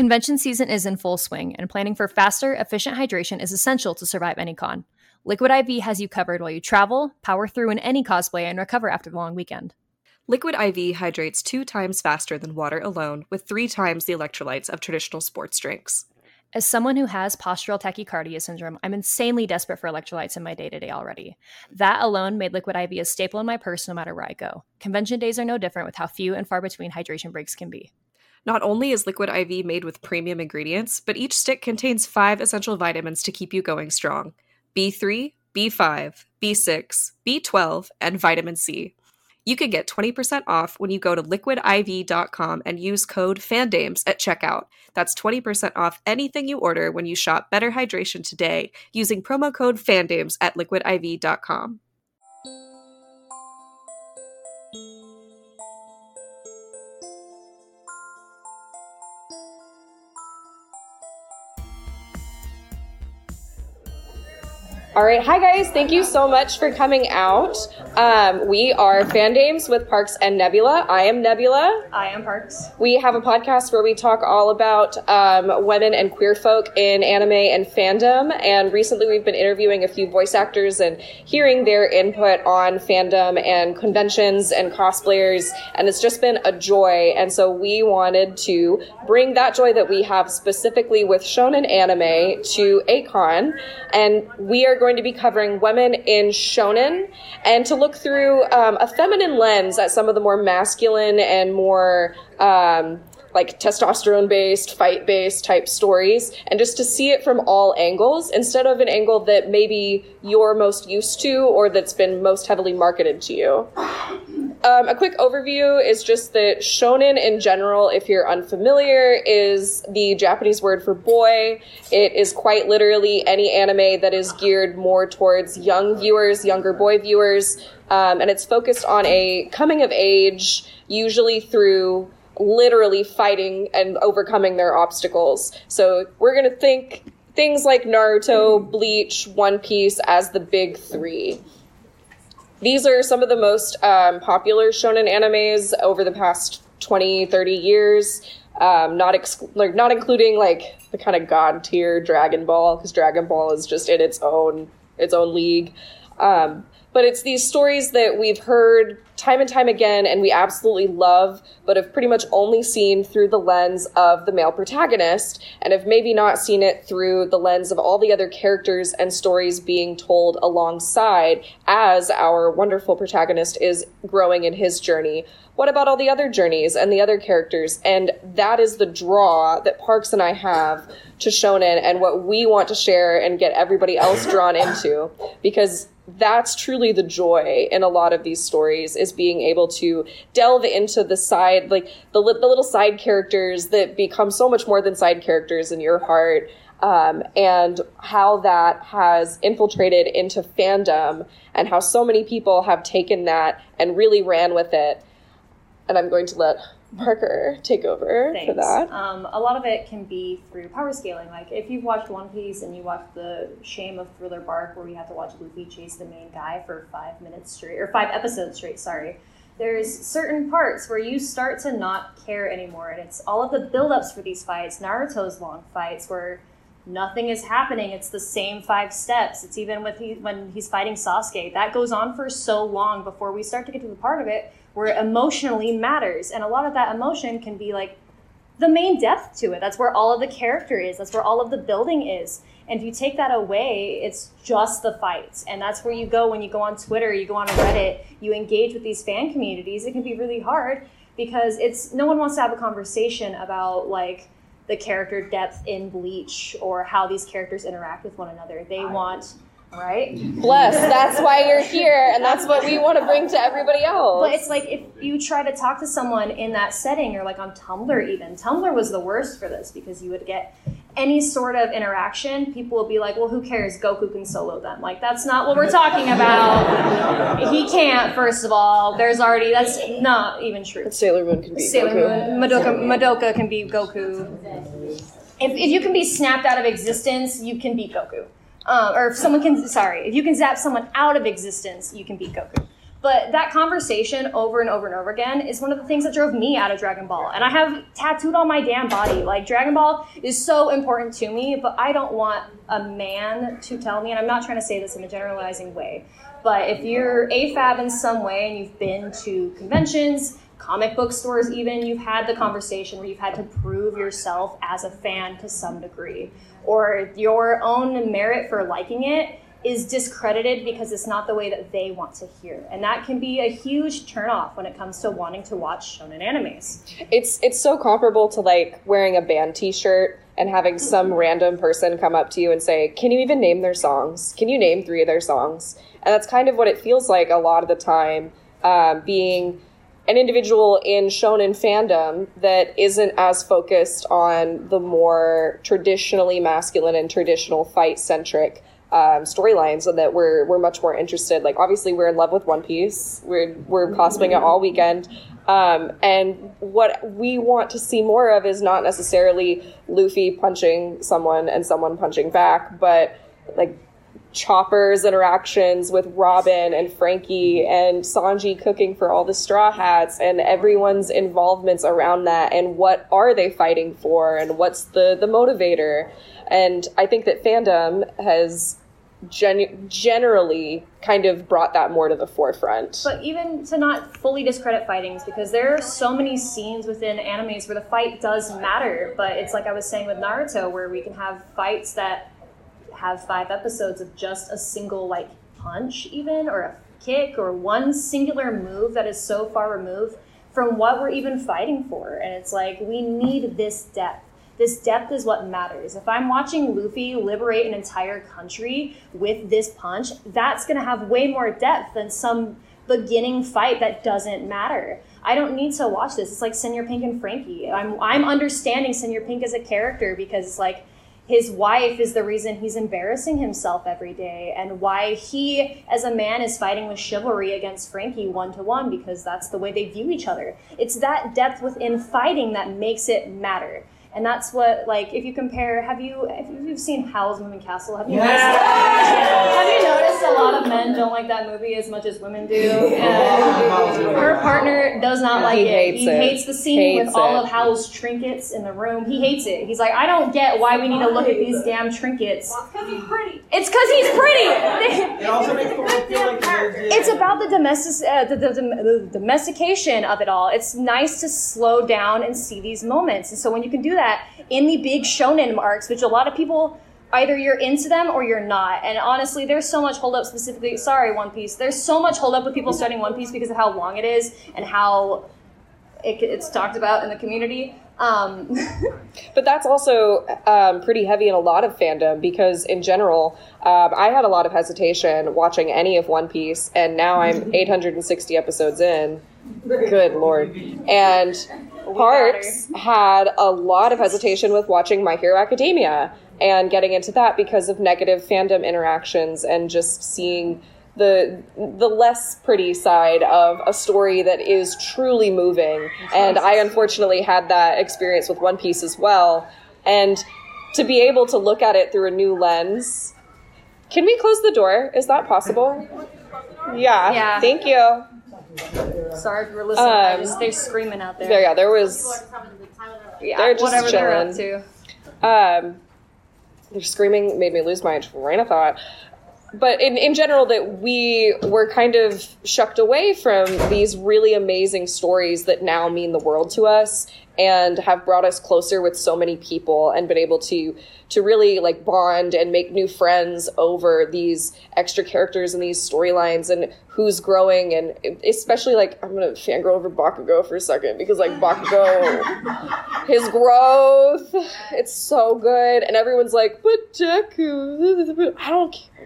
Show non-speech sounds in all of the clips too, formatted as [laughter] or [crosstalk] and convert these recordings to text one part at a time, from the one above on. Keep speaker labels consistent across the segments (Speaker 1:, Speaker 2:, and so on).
Speaker 1: Convention season is in full swing, and planning for faster, efficient hydration is essential to survive any con. Liquid IV has you covered while you travel, power through in any cosplay, and recover after the long weekend.
Speaker 2: Liquid IV hydrates two times faster than water alone, with three times the electrolytes of traditional sports drinks.
Speaker 1: As someone who has postural tachycardia syndrome, I'm insanely desperate for electrolytes in my day to day already. That alone made Liquid IV a staple in my purse no matter where I go. Convention days are no different with how few and far between hydration breaks can be.
Speaker 2: Not only is Liquid IV made with premium ingredients, but each stick contains five essential vitamins to keep you going strong B3, B5, B6, B12, and vitamin C. You can get 20% off when you go to liquidiv.com and use code FANDAMES at checkout. That's 20% off anything you order when you shop Better Hydration today using promo code FANDAMES at liquidiv.com.
Speaker 3: All right, hi guys. Thank you so much for coming out. Um, we are Fan Dames with Parks and Nebula. I am Nebula.
Speaker 4: I am Parks.
Speaker 3: We have a podcast where we talk all about um, women and queer folk in anime and fandom. And recently, we've been interviewing a few voice actors and hearing their input on fandom and conventions and cosplayers. And it's just been a joy. And so we wanted to bring that joy that we have specifically with shonen anime to A-Kon. And we are going to be covering women in shonen and to look through um, a feminine lens at some of the more masculine and more um, like testosterone based, fight based type stories, and just to see it from all angles instead of an angle that maybe you're most used to or that's been most heavily marketed to you. Um, a quick overview is just that shonen in general, if you're unfamiliar, is the Japanese word for boy. It is quite literally any anime that is geared more towards young viewers, younger boy viewers, um, and it's focused on a coming of age, usually through literally fighting and overcoming their obstacles. So we're going to think things like Naruto, Bleach, One Piece as the big three. These are some of the most um, popular shonen animes over the past 20, 30 years. Um, not ex- like not including like the kind of god tier Dragon Ball because Dragon Ball is just in its own its own league. Um, but it's these stories that we've heard time and time again and we absolutely love, but have pretty much only seen through the lens of the male protagonist and have maybe not seen it through the lens of all the other characters and stories being told alongside as our wonderful protagonist is growing in his journey. What about all the other journeys and the other characters? And that is the draw that Parks and I have to Shonen and what we want to share and get everybody else drawn [laughs] into because that's truly the joy in a lot of these stories is being able to delve into the side like the, the little side characters that become so much more than side characters in your heart um, and how that has infiltrated into fandom and how so many people have taken that and really ran with it. And i'm going to let Parker take over
Speaker 4: Thanks.
Speaker 3: for that.
Speaker 4: Um, a lot of it can be through power scaling. Like if you've watched One Piece and you watched the Shame of Thriller Bark, where you have to watch Luffy chase the main guy for five minutes straight or five episodes straight. Sorry. There's certain parts where you start to not care anymore, and it's all of the buildups for these fights. Naruto's long fights where nothing is happening. It's the same five steps. It's even with he, when he's fighting Sasuke. That goes on for so long before we start to get to the part of it where it emotionally matters. And a lot of that emotion can be like the main depth to it. That's where all of the character is. That's where all of the building is. And if you take that away, it's just the fights. And that's where you go when you go on Twitter, you go on Reddit, you engage with these fan communities. It can be really hard because it's no one wants to have a conversation about like the character depth in Bleach or how these characters interact with one another. They want right?
Speaker 3: Bless. That's why you're here, and that's what we want to bring to everybody else.
Speaker 4: But it's like if you try to talk to someone in that setting, or like on Tumblr, even Tumblr was the worst for this because you would get any sort of interaction. People will be like, "Well, who cares? Goku can solo them." Like that's not what we're talking about. he can't. First of all, there's already that's not even true.
Speaker 3: But Sailor Moon can be
Speaker 4: Sailor
Speaker 3: Goku.
Speaker 4: Moon, Madoka, Madoka can be Goku. If, if you can be snapped out of existence, you can beat Goku. Um, or if someone can, sorry, if you can zap someone out of existence, you can beat Goku. But that conversation over and over and over again is one of the things that drove me out of Dragon Ball. And I have tattooed on my damn body. Like, Dragon Ball is so important to me, but I don't want a man to tell me, and I'm not trying to say this in a generalizing way, but if you're AFAB in some way and you've been to conventions, comic book stores, even, you've had the conversation where you've had to prove yourself as a fan to some degree, or your own merit for liking it is discredited because it's not the way that they want to hear. And that can be a huge turnoff when it comes to wanting to watch shonen animes.
Speaker 3: It's it's so comparable to like wearing a band t-shirt and having some random person come up to you and say, "Can you even name their songs? Can you name three of their songs?" And that's kind of what it feels like a lot of the time um, being an individual in shonen fandom that isn't as focused on the more traditionally masculine and traditional fight centric um, storylines and that we're we're much more interested. Like obviously we're in love with One Piece. We're we're cosplaying it all weekend. Um, and what we want to see more of is not necessarily Luffy punching someone and someone punching back, but like Chopper's interactions with Robin and Franky and Sanji cooking for all the Straw Hats and everyone's involvements around that and what are they fighting for and what's the the motivator. And I think that fandom has gen- generally kind of brought that more to the forefront.
Speaker 4: But even to not fully discredit fightings, because there are so many scenes within animes where the fight does matter. But it's like I was saying with Naruto, where we can have fights that have five episodes of just a single like punch, even or a kick or one singular move that is so far removed from what we're even fighting for. And it's like we need this depth this depth is what matters. If I'm watching Luffy liberate an entire country with this punch, that's going to have way more depth than some beginning fight that doesn't matter. I don't need to watch this. It's like Senor Pink and Franky. I'm I'm understanding Senor Pink as a character because it's like his wife is the reason he's embarrassing himself every day and why he as a man is fighting with chivalry against Franky one to one because that's the way they view each other. It's that depth within fighting that makes it matter and that's what like if you compare have you if you've seen Howl's Moving Castle have you yeah. noticed, have you noticed a lot of men don't like that movie as much as women do and her partner does not like
Speaker 3: he
Speaker 4: it
Speaker 3: hates
Speaker 4: he
Speaker 3: it.
Speaker 4: hates the scene
Speaker 3: Hates
Speaker 4: with all
Speaker 3: it.
Speaker 4: of Howl's trinkets in the room he hates it he's like I don't get why we need to look at these damn trinkets It's
Speaker 5: Because he's pretty.
Speaker 4: it's because he's pretty
Speaker 5: It also makes the feel like they're
Speaker 4: it's about the, domestic, uh, the, the, the, the domestication of it all. It's nice to slow down and see these moments. And so when you can do that in the big shonen arcs, which a lot of people either you're into them or you're not. And honestly, there's so much hold up specifically. Sorry, One Piece. There's so much hold up with people starting One Piece because of how long it is and how it, it's talked about in the community. Um, [laughs]
Speaker 3: But that's also um, pretty heavy in a lot of fandom because, in general, um, I had a lot of hesitation watching any of One Piece, and now I'm [laughs] 860 episodes in. Good lord. And Parks had a lot of hesitation with watching My Hero Academia and getting into that because of negative fandom interactions and just seeing the the less pretty side of a story that is truly moving. And I unfortunately had that experience with One Piece as well. And to be able to look at it through a new lens. Can we close the door? Is that possible? [laughs] Yeah.
Speaker 4: Yeah.
Speaker 3: Thank you.
Speaker 4: Sorry if you're listening. I
Speaker 3: Um,
Speaker 4: just, they're screaming out there.
Speaker 3: There, yeah, there was
Speaker 4: Yeah,
Speaker 3: they're just
Speaker 4: whatever they're up to.
Speaker 3: um, their screaming made me lose my train of thought. But in, in general, that we were kind of shucked away from these really amazing stories that now mean the world to us and have brought us closer with so many people and been able to to really like bond and make new friends over these extra characters and these storylines and who's growing and especially like I'm gonna fangirl over Bakugo for a second because like Bakugo [laughs] his growth it's so good. And everyone's like but Deku I don't care.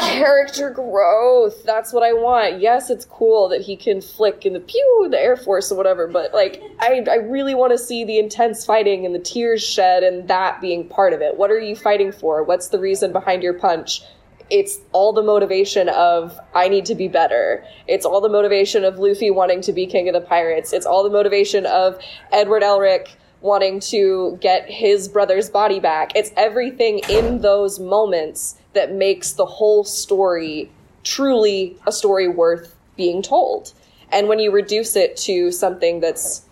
Speaker 3: Character growth that's what I want. Yes it's cool that he can flick in the pew the Air Force or whatever but like I, I really want to see the intense fighting and the tears shed and that being part of it what are you fighting for what's the reason behind your punch it's all the motivation of I need to be better. It's all the motivation of Luffy wanting to be king of the pirates. It's all the motivation of Edward Elric wanting to get his brother's body back. It's everything in those moments that makes the whole story truly a story worth being told. And when you reduce it to something that's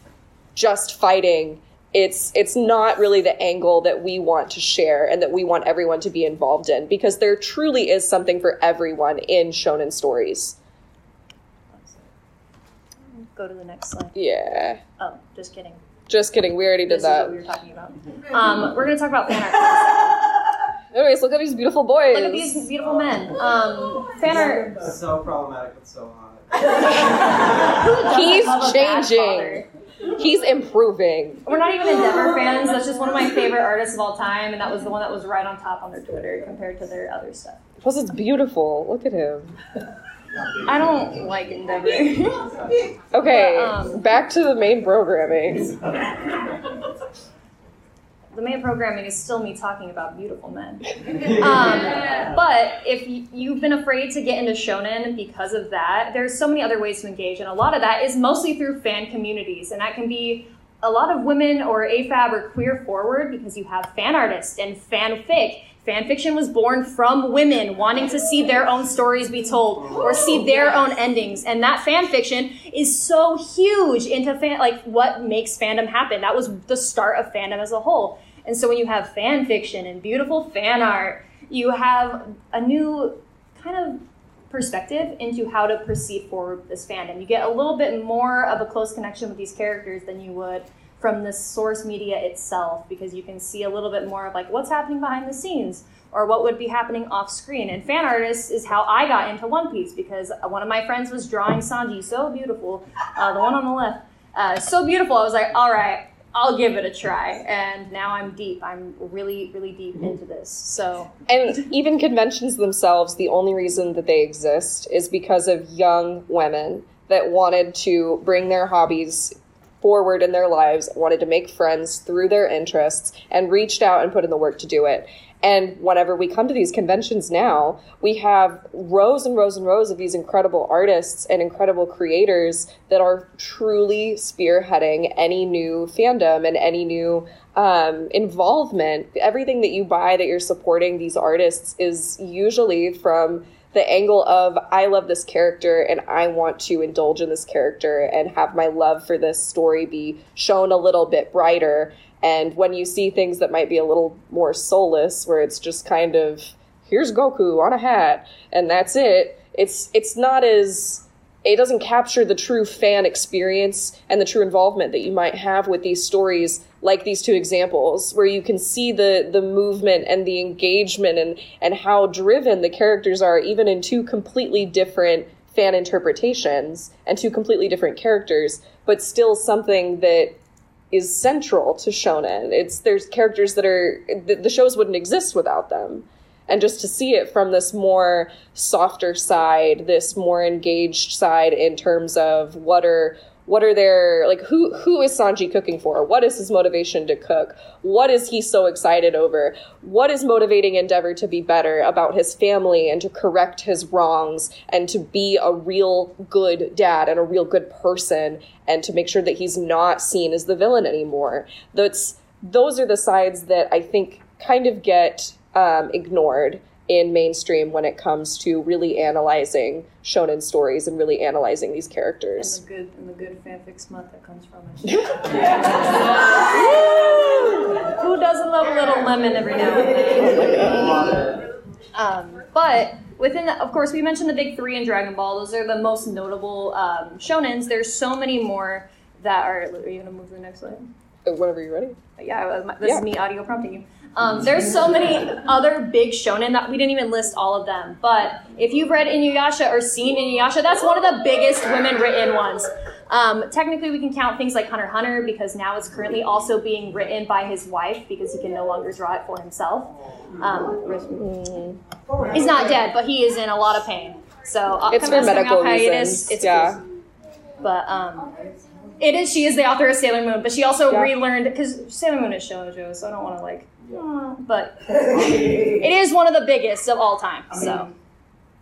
Speaker 3: just fighting, it's it's not really the angle that we want to share and that we want everyone to be involved in because there truly is something for everyone in shonen stories.
Speaker 4: Go to the next slide.
Speaker 3: Yeah.
Speaker 4: Oh, just kidding.
Speaker 3: Just kidding. We already did
Speaker 4: This is what
Speaker 3: that.
Speaker 4: we were talking about. Um, we're going to talk about fan art. for. [laughs]
Speaker 3: Anyways, look at these beautiful boys.
Speaker 4: Look at these beautiful men. Um, fan art.
Speaker 5: So problematic, but so hot. [laughs]
Speaker 3: He's
Speaker 4: Love
Speaker 3: changing. He's improving.
Speaker 4: We're not even Endeavor fans. That's just one of my favorite artists of all time, and that was the one that was right on top on their Twitter compared to their other stuff.
Speaker 3: Plus, it's beautiful. Look at him.
Speaker 4: I don't like Endeavor.
Speaker 3: Okay,
Speaker 4: Um,
Speaker 3: back to the main programming.
Speaker 4: The main programming is still me talking about beautiful men. [laughs] Um, but if you've been afraid to get into shonen because of that, there's so many other ways to engage, and a lot of that is mostly through fan communities, and that can be a lot of women or AFAB or queer forward because you have fan artists and fanfic. Fan fiction was born from women wanting to see their own stories be told or see their own endings. And that fan fiction is so huge into fan, like what makes fandom happen. That was the start of fandom as a whole. And so when you have fan fiction and beautiful fan art, you have a new kind of perspective into how to proceed forward with this fandom. You get a little bit more of a close connection with these characters than you would from the source media itself because you can see a little bit more of like what's happening behind the scenes or what would be happening off screen. And fan artists is how I got into One Piece because one of my friends was drawing Sanji so beautiful, uh, the one on the left, uh, so beautiful. I was like, all right, I'll give it a try. And now I'm deep. I'm really, really deep into this. So
Speaker 3: And even conventions themselves, the only reason that they exist is because of young women that wanted to bring their hobbies forward in their lives, wanted to make friends through their interests, and reached out and put in the work to do it. And whenever we come to these conventions now, we have rows and rows and rows of these incredible artists and incredible creators that are truly spearheading any new fandom and any new um, involvement. Everything that you buy that you're supporting these artists is usually from the angle of I love this character and I want to indulge in this character and have my love for this story be shown a little bit brighter. And when you see things that might be a little more soulless, where it's just kind of here's Goku on a hat and that's it, it's it's not as it doesn't capture the true fan experience and the true involvement that you might have with these stories like these two examples where you can see the the movement and the engagement and and how driven the characters are even in two completely different fan interpretations and two completely different characters but still something that is central to shonen. It's there's characters that are the, the shows wouldn't exist without them. And just to see it from this more softer side this more engaged side in terms of what are what are their like who who is sanji cooking for? What is his motivation to cook? What is he so excited over? What is motivating endeavor to be better about his family and to correct his wrongs and to be a real good dad and a real good person and to make sure that he's not seen as the villain anymore? That's those are the sides that i think kind of get um, ignored in mainstream when it comes to really analyzing shonen stories and really analyzing these characters.
Speaker 4: and
Speaker 3: characters.
Speaker 4: the good and the good fanfic smut that comes from it. Who doesn't love a little lemon every now and then? Um, but within, the, of course, we mentioned the big three in Dragon Ball. Those are the most notable um, shonens. There's so many more that are. Are you gonna move to the next slide?
Speaker 3: Uh, Whenever you're ready.
Speaker 4: Yeah, uh, this
Speaker 3: Yeah.
Speaker 4: is me audio prompting you. Um, there's so many other big shonen that we didn't even list all of them. But if you've read Inuyasha or seen Inuyasha, that's one of the biggest women written ones. Um, technically, we can count things like Hunter Hunter because now it's currently also being written by his wife because he can no longer draw it for himself. Um, he's not dead, but he is in a lot of pain. So uh,
Speaker 3: It's for medical
Speaker 4: hiatus.
Speaker 3: reasons.
Speaker 4: It's
Speaker 3: yeah.
Speaker 4: cool. But um, it is. She is the author of Sailor Moon, but she also
Speaker 3: Yeah.
Speaker 4: relearned because Sailor Moon is shoujo, so I don't want to like. Uh, But it is one of the biggest of all time. So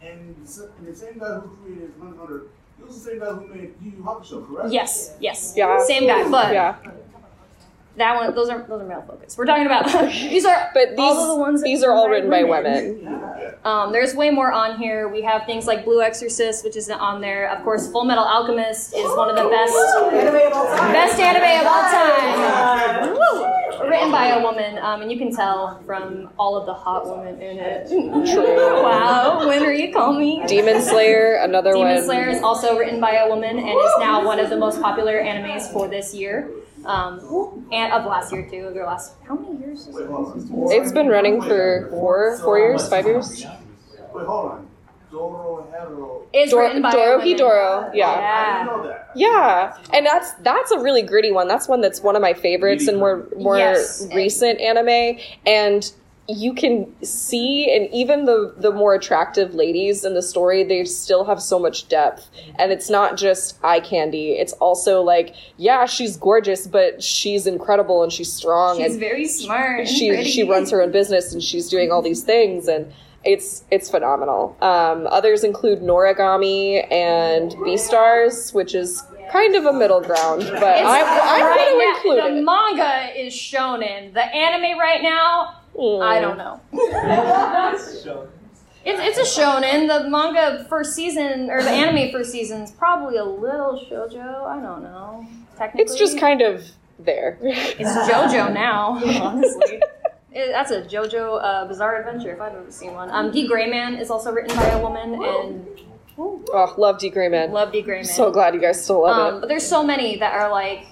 Speaker 6: And the and the same guy who created Hunter x Hunter, he was the same guy who made Yu Yu Hakusho, correct?
Speaker 4: yes, yes,
Speaker 3: Yeah.
Speaker 4: same guy. But
Speaker 3: Yeah.
Speaker 4: That one, those are those are male focused. We're talking about [laughs] these are
Speaker 3: But these
Speaker 4: all of the ones
Speaker 3: these are all written by women.
Speaker 4: Um, there's way more on here. We have things like Blue Exorcist, which isn't on there. Of course, Full Metal Alchemist is one of the best best anime of all time. Woo! Written by a woman, um, and you can tell from all of the hot women in it.
Speaker 3: True.
Speaker 4: Wow, winner you call me.
Speaker 3: Demon Slayer, another
Speaker 4: Demon
Speaker 3: one.
Speaker 4: Demon slayer is also written by a woman and is now one of the most popular animes for this year. Um, and of last year too. Of their last how many years? Is it?
Speaker 3: It's been running for four, four years, five years.
Speaker 6: Wait, hold on. Doro Hero.
Speaker 4: Is
Speaker 3: Dor-
Speaker 4: written by a
Speaker 3: Doro
Speaker 4: woman.
Speaker 3: Hidoro, yeah.
Speaker 4: Yeah.
Speaker 6: didn't know that.
Speaker 3: Yeah, and that's that's a really gritty one. That's one that's one of my favorites and more more
Speaker 4: Yes.
Speaker 3: recent anime. And you can see, and even the the more attractive ladies in the story, they still have so much depth. And it's not just eye candy. It's also like, yeah, she's gorgeous, but she's incredible and she's strong
Speaker 4: She's
Speaker 3: and
Speaker 4: very smart.
Speaker 3: she she runs her own business and she's doing all these things and it's it's phenomenal. Um, others include Noragami and Beastars, which is kind of a middle ground, but
Speaker 4: It's
Speaker 3: I, I'm
Speaker 4: right
Speaker 3: going to include
Speaker 4: the
Speaker 3: it.
Speaker 4: manga is shonen. The anime right now, I don't know. [laughs] It's, it's a shonen. The manga first season or the anime first season is probably a little shojo. I don't know. Technically,
Speaker 3: It's just kind of there.
Speaker 4: it's JoJo [laughs] now. [laughs] Honestly, It- that's a JoJo uh, Bizarre Adventure if I've ever seen one. Um, D Gray Man is also written by a woman, and
Speaker 3: oh, love D. Gray Man.
Speaker 4: love D Gray Man.
Speaker 3: So glad you guys still love
Speaker 4: Um,
Speaker 3: it.
Speaker 4: but there's so many that are like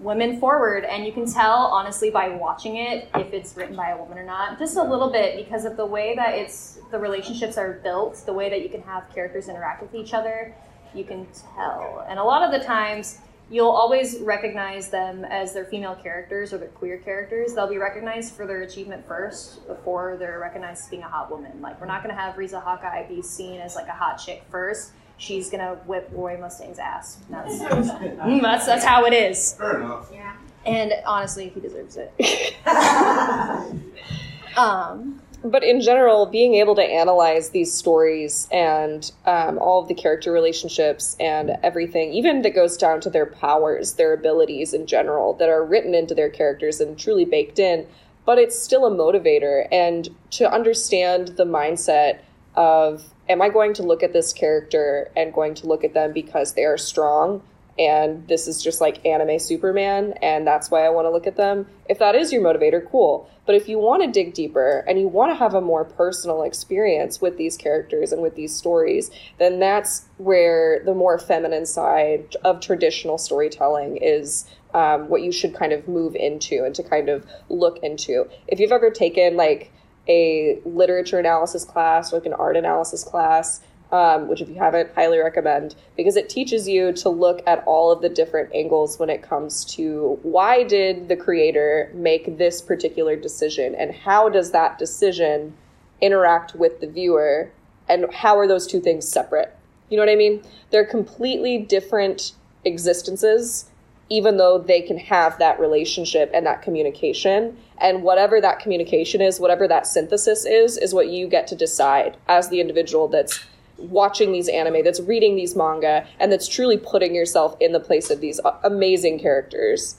Speaker 4: women forward, and you can tell honestly by watching it if it's written by a woman or not. Just a little bit because of the way that it's the relationships are built, the way that you can have characters interact with each other. You can tell, and a lot of the times. You'll always recognize them as their female characters or their queer characters. They'll be recognized for their achievement first before they're recognized as being a hot woman. Like, we're not going to have Riza Hawkeye be seen as like a hot chick first she's gonna whip Roy Mustang's ass. That's [laughs] Mm, that's, that's how it is.
Speaker 6: Fair enough. Yeah.
Speaker 4: And honestly, he deserves it. [laughs] [laughs] um,
Speaker 3: but in general, being able to analyze these stories and um, all of the character relationships and everything, even that goes down to their powers, their abilities in general, that are written into their characters and truly baked in, but it's still a motivator. And to understand the mindset of, am I going to look at this character and going to look at them because they are strong? And this is just like anime Superman, and that's why I want to look at them. If that is your motivator, cool. But if you want to dig deeper and you want to have a more personal experience with these characters and with these stories, then that's where the more feminine side of traditional storytelling is um, what you should kind of move into and to kind of look into. If you've ever taken like a literature analysis class like an art analysis class, um, which if you haven't, highly recommend because it teaches you to look at all of the different angles when it comes to why did the creator make this particular decision and how does that decision interact with the viewer and how are those two things separate? You know what I mean? They're completely different existences even though they can have that relationship and that communication. And whatever that communication is, whatever that synthesis is, is what you get to decide as the individual that's watching these anime, that's reading these manga, and that's truly putting yourself in the place of these uh, amazing characters.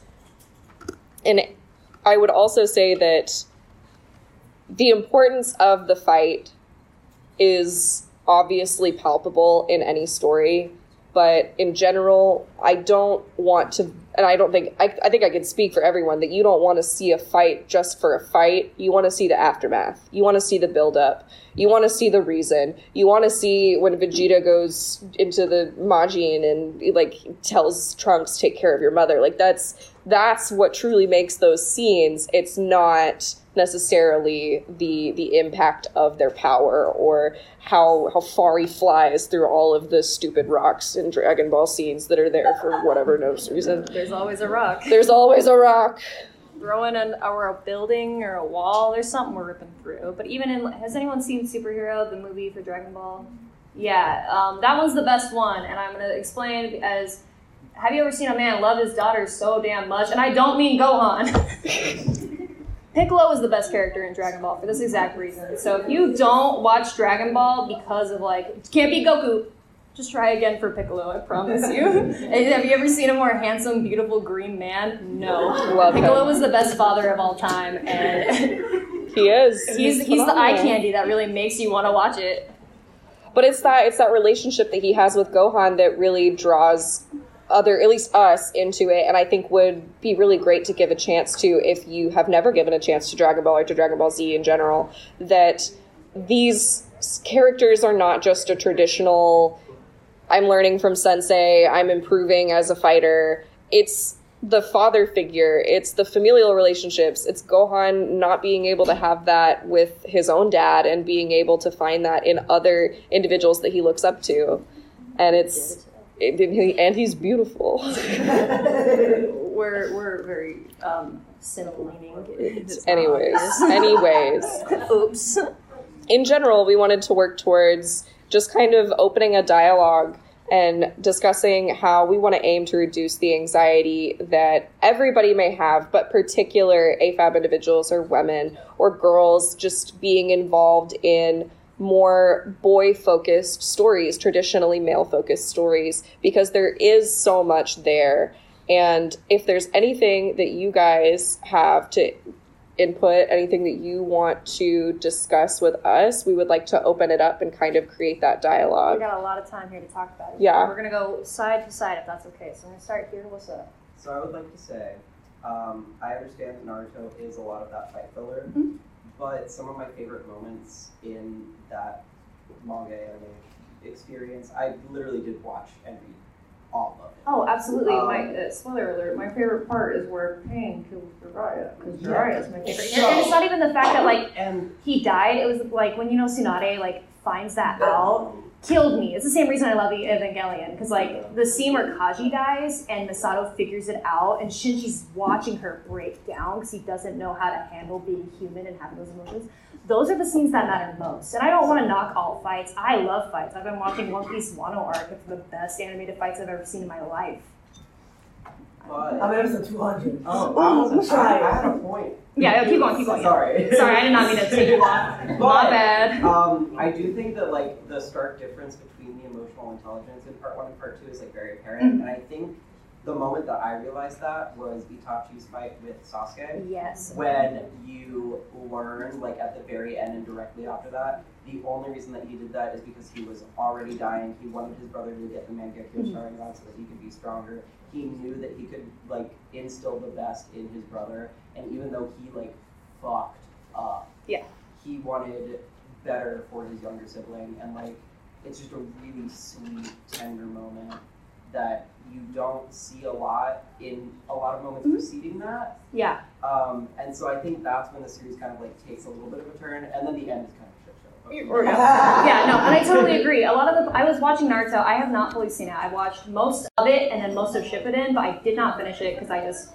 Speaker 3: And I would also say that the importance of the fight is obviously palpable in any story but in general i don't want to and i don't think I, I think i can speak for everyone that you don't want to see a fight just for a fight. You want to see the aftermath. You want to see the build up you want to see the reason. You want to see when vegeta goes into the majin and like tells trunks take care of your mother. Like that's that's what truly makes those scenes it's not necessarily the the impact of their power or how how far he flies through all of the stupid rocks in Dragon Ball scenes that are there for whatever no reason.
Speaker 4: there's always a rock.
Speaker 3: There's always a rock.
Speaker 4: Throwing an or a building or a wall. There's something we're ripping through. But even in has anyone seen Superhero, the movie for Dragon Ball? Yeah, um, that one's the best one, and I'm gonna explain as. Have you ever seen a man love his daughter so damn much? And I don't mean Gohan. [laughs] Piccolo is the best character in Dragon Ball for this exact reason. So if you don't watch Dragon Ball because of like can't be Goku, Just try again for Piccolo, I promise you. [laughs] Have you ever seen a more handsome, beautiful green man? No.
Speaker 3: Love
Speaker 4: Piccolo
Speaker 3: him.
Speaker 4: was the best father of all time, and [laughs]
Speaker 3: He is.
Speaker 4: he's he's the eye candy that really makes you want to watch it.
Speaker 3: But it's that it's that relationship that he has with Gohan that really draws other, at least us, into it, and I think would be really great to give a chance to if you have never given a chance to Dragon Ball or to Dragon Ball Z in general. That these characters are not just a traditional. I'm learning from Sensei. I'm improving as a fighter. It's the father figure. It's the familial relationships. It's Gohan not being able to have that with his own dad and being able to find that in other individuals that he looks up to. And it's it, and he's beautiful. [laughs]
Speaker 4: We're we're very um, cinema leaning. [laughs]
Speaker 3: Anyways, [laughs] anyways.
Speaker 4: Oops.
Speaker 3: in general, we wanted to work towards just kind of opening a dialogue and discussing how we want to aim to reduce the anxiety that everybody may have, but particular AFAB individuals or women or girls just being involved in more boy focused stories, traditionally male focused stories, because there is so much there. And if there's anything that you guys have to input, anything that you want to discuss with us, we would like to open it up and kind of create that dialogue.
Speaker 4: We
Speaker 3: dialogue.
Speaker 4: got a lot of time here to talk about it.
Speaker 3: Yeah.
Speaker 4: We're gonna go side to side if that's okay. So I'm gonna start here. What's up?
Speaker 5: So I would like to say, um, I understand that Naruto is a lot of that fight filler,
Speaker 4: Mhm.
Speaker 5: But some of my favorite moments in that manga anime experience, I literally did watch and read all of it.
Speaker 4: Oh, absolutely.
Speaker 5: Um,
Speaker 4: my uh, spoiler alert. My favorite part is where Pain kills Jiraiya because. Jiraiya is my favorite.
Speaker 5: So-
Speaker 4: and it's not even the fact that like
Speaker 5: And
Speaker 4: he died. It was like when you know Tsunade like finds that out. Killed me. It's the same reason I love the Evangelion because like the scene where Kaji dies and Misato figures it out and Shinji's watching her break down because he doesn't know how to handle being human and having those emotions. Those are the scenes that matter most. And I don't want to knock all fights. I love fights. I've been watching One Piece Wano arc. It's the best animated fights I've ever seen in my life.
Speaker 5: But
Speaker 7: I'm episode 200.
Speaker 5: oh,
Speaker 7: Ooh,
Speaker 5: I, was,
Speaker 7: try
Speaker 5: I. I had a point.
Speaker 4: Yeah, keep going, keep going.
Speaker 5: Sorry.
Speaker 4: Sorry, I did not mean to take you off. [laughs] My
Speaker 5: But-
Speaker 4: bad.
Speaker 5: Um, I do think that like the stark difference between the emotional intelligence in part one and part two is like very apparent,
Speaker 4: Mm-hmm.
Speaker 5: and I think the moment that I realized that was Itachi's fight with Sasuke.
Speaker 4: Yes.
Speaker 5: When you learn, like at the very end and directly after that, the only reason that he did that is because he was already dying. He wanted his brother to get the Mangekyo
Speaker 4: Mhm.
Speaker 5: Sharingan so that he could be stronger. He knew that he could like instill the best in his brother, and even though he like fucked up,
Speaker 4: Yeah.
Speaker 5: he wanted better for his younger sibling, and like it's just a really sweet, tender moment that you don't see a lot in a lot of moments
Speaker 4: Mhm.
Speaker 5: preceding that.
Speaker 4: Yeah.
Speaker 5: Um, and so I think that's when the series kind of like takes a little bit of a turn, and then the end is kind of a shit show.
Speaker 4: Or- [laughs] Yeah, no, and I totally agree. A lot of the I was watching Naruto. I have not fully seen it. I watched most of it and then most of Shippuden, but I did not finish it because I just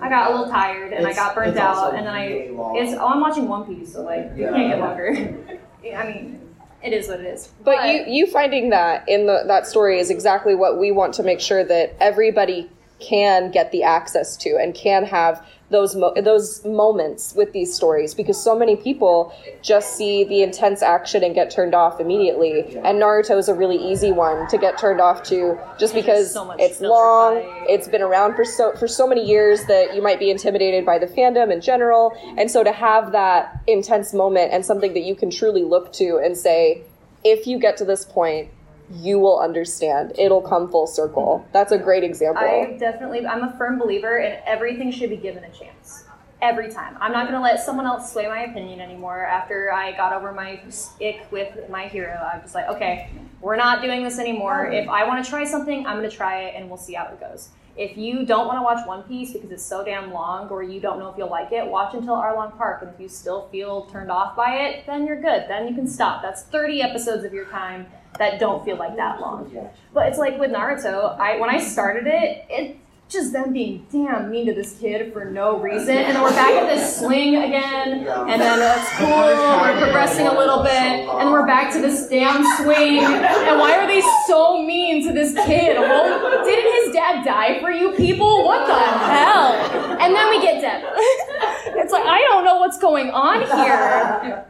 Speaker 4: I got a little tired and I got burnt out, and then I
Speaker 5: really
Speaker 4: it's oh I'm watching One Piece, so like you can't get longer. [laughs] I mean, it is what it is.
Speaker 3: But you you finding that in the that story is exactly what we want to make sure that everybody can get the access to and can have those mo- those moments with these stories because so many people just see the intense action and get turned off immediately. And Naruto is a really easy one to get turned off to just because
Speaker 4: so
Speaker 3: it's long it's been around for so for so many years that you might be intimidated by the fandom in general. And so to have that intense moment and something that you can truly look to and say if you get to this point you will understand it'll come full circle that's a great example
Speaker 4: I definitely, I'm a firm believer in everything should be given a chance. Every time. I'm not going to let someone else sway my opinion anymore. After I got over my ick with my hero, I'm just like, okay, we're not doing this anymore. If I want to try something, I'm going to try it and we'll see how it goes. If you don't want to watch One Piece because it's so damn long or you don't know if you'll like it, watch until Arlong Park. And if you still feel turned off by it, then you're good. Then you can stop. That's 30 episodes of your time that don't feel like that long. But it's like with Naruto, I when I started it, it just them being damn mean to this kid for no reason. And then we're back at this swing again, and then it's cool, we're progressing a little bit, and we're back to this damn swing. And why are they so mean to this kid? Well, didn't his dad die for you people? What the hell? And then we get Deb. [laughs] It's like I don't know what's going on here.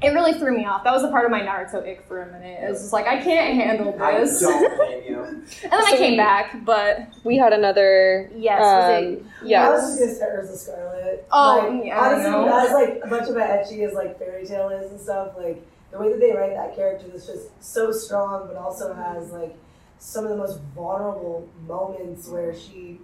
Speaker 4: It really threw me off. That was a part of my Naruto ick for a minute. It was just like I can't handle this.
Speaker 5: I don't [laughs] blame you.
Speaker 4: and then I came
Speaker 3: we-
Speaker 4: back, but
Speaker 3: We had another.
Speaker 4: yes, was
Speaker 3: um,
Speaker 4: it?
Speaker 7: I was just gonna say Erza Scarlet.
Speaker 4: Oh,
Speaker 7: like,
Speaker 4: yeah, I
Speaker 7: honestly,
Speaker 4: know.
Speaker 7: as like a bunch of my etchy as like Fairy Tail is and stuff, like the way that they write that character is just so strong, but also has like some of the most vulnerable moments where she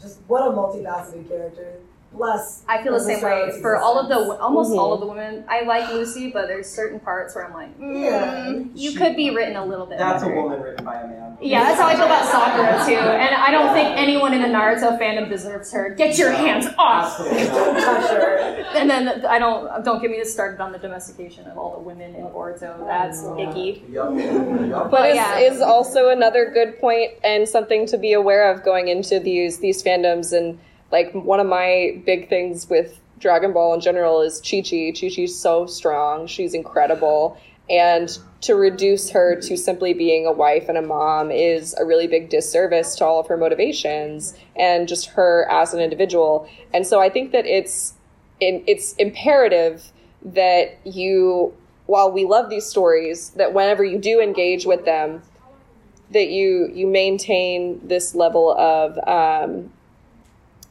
Speaker 7: just what a multifaceted character. Bless.
Speaker 4: I feel the same way
Speaker 7: Scarlet's
Speaker 4: for all of the almost all
Speaker 3: Mhm.
Speaker 4: of the women. I like Lucy, but there's certain parts where I'm like, mm,
Speaker 7: Yeah.
Speaker 4: you
Speaker 5: She-
Speaker 4: could be written a little bit.
Speaker 5: That's a woman written by a man.
Speaker 4: Yeah, that's how I feel about Sakura too, and I don't think anyone in the Naruto fandom deserves her. Get your hands off!
Speaker 5: Absolutely
Speaker 7: Don't touch her.
Speaker 4: And then I don't don't get me started on the domestication of all the women in Boruto. That's icky.
Speaker 5: Yup. [laughs] Yup.
Speaker 3: But is,
Speaker 4: yeah.
Speaker 3: is also another good point and something to be aware of going into these these fandoms and like one of my big things with Dragon Ball in general is Chi Chi. Chi Chi's so strong. She's incredible. And to reduce her to simply being a wife and a mom is a really big disservice to all of her motivations and just her as an individual. And so I think that it's it's imperative that you while we love these stories that whenever you do engage with them that you you maintain this level of um,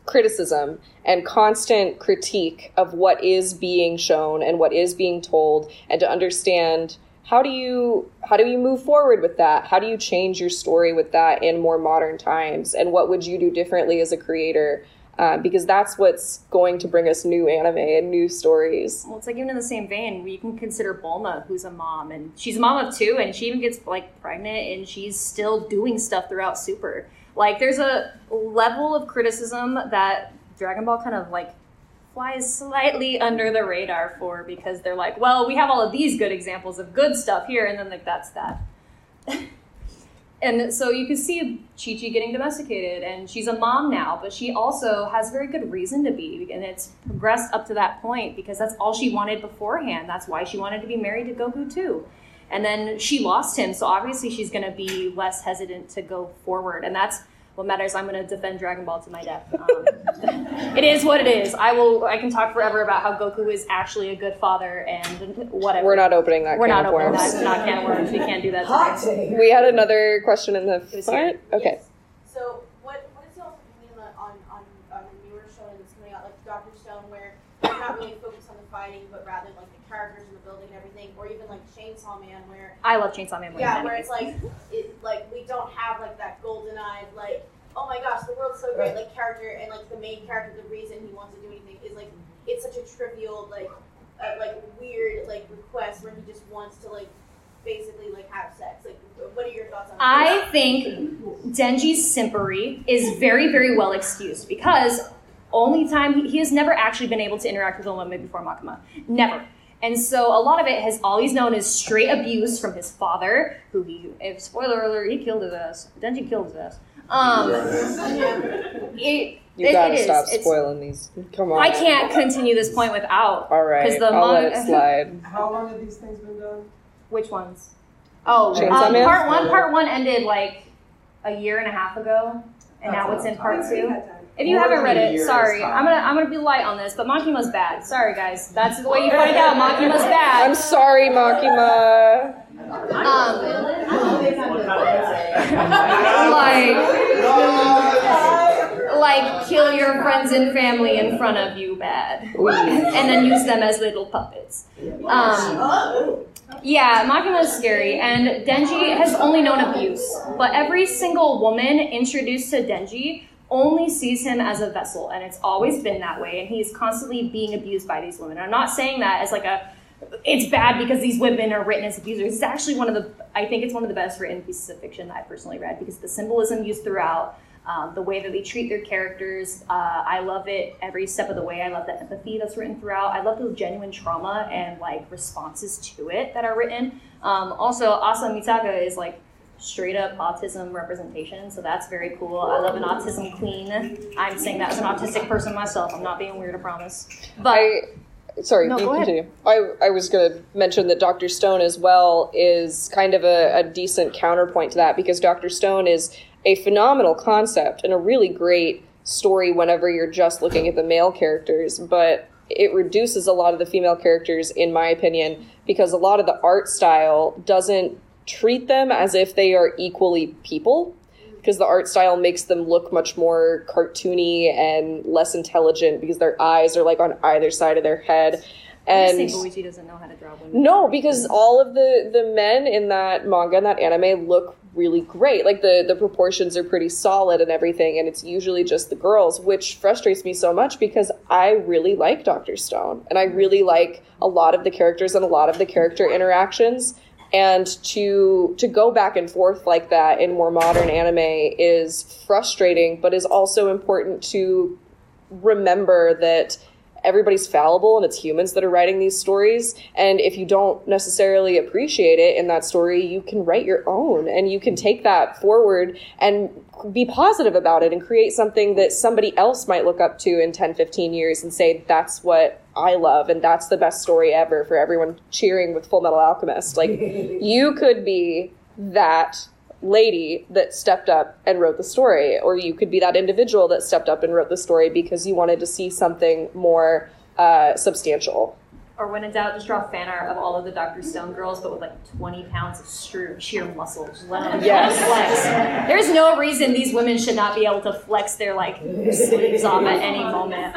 Speaker 3: criticism and constant critique of what is being shown and what is being told and to understand how do you how do you move forward with that? How do you change your story with that in more modern times? And what would you do differently as a creator? Uh, because that's what's going to bring us new anime and new stories.
Speaker 4: Well, it's like even in the same vein, we can consider Bulma, who's a mom, and she's a mom of two, and she even gets like pregnant, and she's still doing stuff throughout Super. Like, there's a level of criticism that Dragon Ball kind of like flies slightly under the radar for because they're like, well, we have all of these good examples of good stuff here, and then like that's that. [laughs] and so you can see Chi Chi getting domesticated, and she's a mom now, but she also has very good reason to be, and it's progressed up to that point because that's all she wanted beforehand. That's why she wanted to be married to Goku too. And then she lost him, so obviously she's going to be less hesitant to go forward, and that's what matters. I'm going to defend Dragon Ball to my death. Um, it is what it is. I will. I can talk forever about how Goku is actually a good father and whatever.
Speaker 3: we're not opening that
Speaker 4: We're
Speaker 3: can
Speaker 4: not
Speaker 3: of
Speaker 4: opening
Speaker 3: worms.
Speaker 4: that. Not can of worms. We can't do that
Speaker 7: Hot
Speaker 4: today.
Speaker 3: we had another question in the front okay
Speaker 8: So, what what is y'all's opinion on on on the newer show that's coming out, like Doctor Stone, where they're not really focused on the fighting, but rather like the characters in the building and everything, or even like Chainsaw Man, where
Speaker 4: I love Chainsaw Man. more
Speaker 8: yeah,
Speaker 4: than
Speaker 8: where
Speaker 4: anything.
Speaker 8: it's like it like we don't have like that golden eyed like oh my gosh the world's so great like character and like the main character the reason he wants to do anything is like it's such a trivial like uh, like weird like request where he just wants to like basically like have sex like what are your thoughts on that?
Speaker 4: I think Denji's simpery is very, very well excused because only time he, he has never actually been able to interact with a woman before Makima. Never. And so a lot of it has always known as straight abuse from his father, who he, if spoiler alert, he killed his ass. Denji killed his ass. Um, it,
Speaker 3: you
Speaker 4: it-
Speaker 3: gotta
Speaker 4: it is.
Speaker 3: stop
Speaker 4: It's-
Speaker 3: spoiling these come on
Speaker 4: I can't continue this point without.
Speaker 3: all right
Speaker 4: 'cause the
Speaker 3: i'll let it [laughs] slide
Speaker 5: How long have these things been done?
Speaker 4: Which ones? Oh, um, part one. Part one ended like a year and a half ago, and now it's in part two. If you haven't read it, sorry,
Speaker 5: is.
Speaker 4: I'm gonna I'm gonna be light on this, but Makima's bad. Sorry guys, that's the way you find out Makima's bad.
Speaker 3: i'm sorry makima
Speaker 4: Um, like, like kill your friends and family in front of you, bad, and then use them as little puppets. Um, yeah, Makima is scary, and Denji has only known abuse. But every single woman introduced to Denji only sees him as a vessel, and it's always been that way. And he's constantly being abused by these women. I'm not saying that as like a it's bad because these women are written as abusers. It's actually one of the I think it's one of the best written pieces of fiction that I personally read because the symbolism used throughout. Um, the way that they treat their characters, uh, I love it every step of the way. I love the empathy that's written throughout. I love the genuine trauma and like responses to it that are written. Um, also, Asa Mitaka is like straight up autism representation, so that's very cool. I love an autism queen. I'm saying that as an autistic person myself. I'm not being weird, I promise. But
Speaker 3: I sorry,
Speaker 4: No,
Speaker 3: you
Speaker 4: go ahead.
Speaker 3: I I was going to mention that Doctor Stone as well is kind of a, a decent counterpoint to that because Doctor Stone is a phenomenal concept and a really great story whenever you're just looking at the male characters, but it reduces a lot of the female characters, in my opinion, because a lot of the art style doesn't treat them as if they are equally people. Because the art style makes them look much more cartoony and less intelligent because their eyes are like on either side of their head. And
Speaker 4: Boichi doesn't know how to draw women.
Speaker 3: no, because all of the the men in that manga and that anime look really great. Like the the proportions are pretty solid and everything, and it's usually just the girls, which frustrates me so much because I really like Doctor Stone and I really like a lot of the characters and a lot of the character interactions. And to to go back and forth like that in more modern anime is frustrating, but is also important to remember that everybody's fallible and it's humans that are writing these stories. And if you don't necessarily appreciate it in that story you can write your own and you can take that forward and be positive about it and create something that somebody else might look up to in 10 15 years and say that's what i love and that's the best story ever for everyone cheering with full metal alchemist like [laughs] you could be that lady that stepped up and wrote the story, or you could be that individual that stepped up and wrote the story because you wanted to see something more uh, substantial.
Speaker 4: Or when in doubt, just draw fan art of all of the Dr. Stone girls, but with like 20 pounds of sheer, sheer muscle. Let them
Speaker 3: Yes.
Speaker 4: flex. There's no reason these women should not be able to flex their like sleeves off at any moment.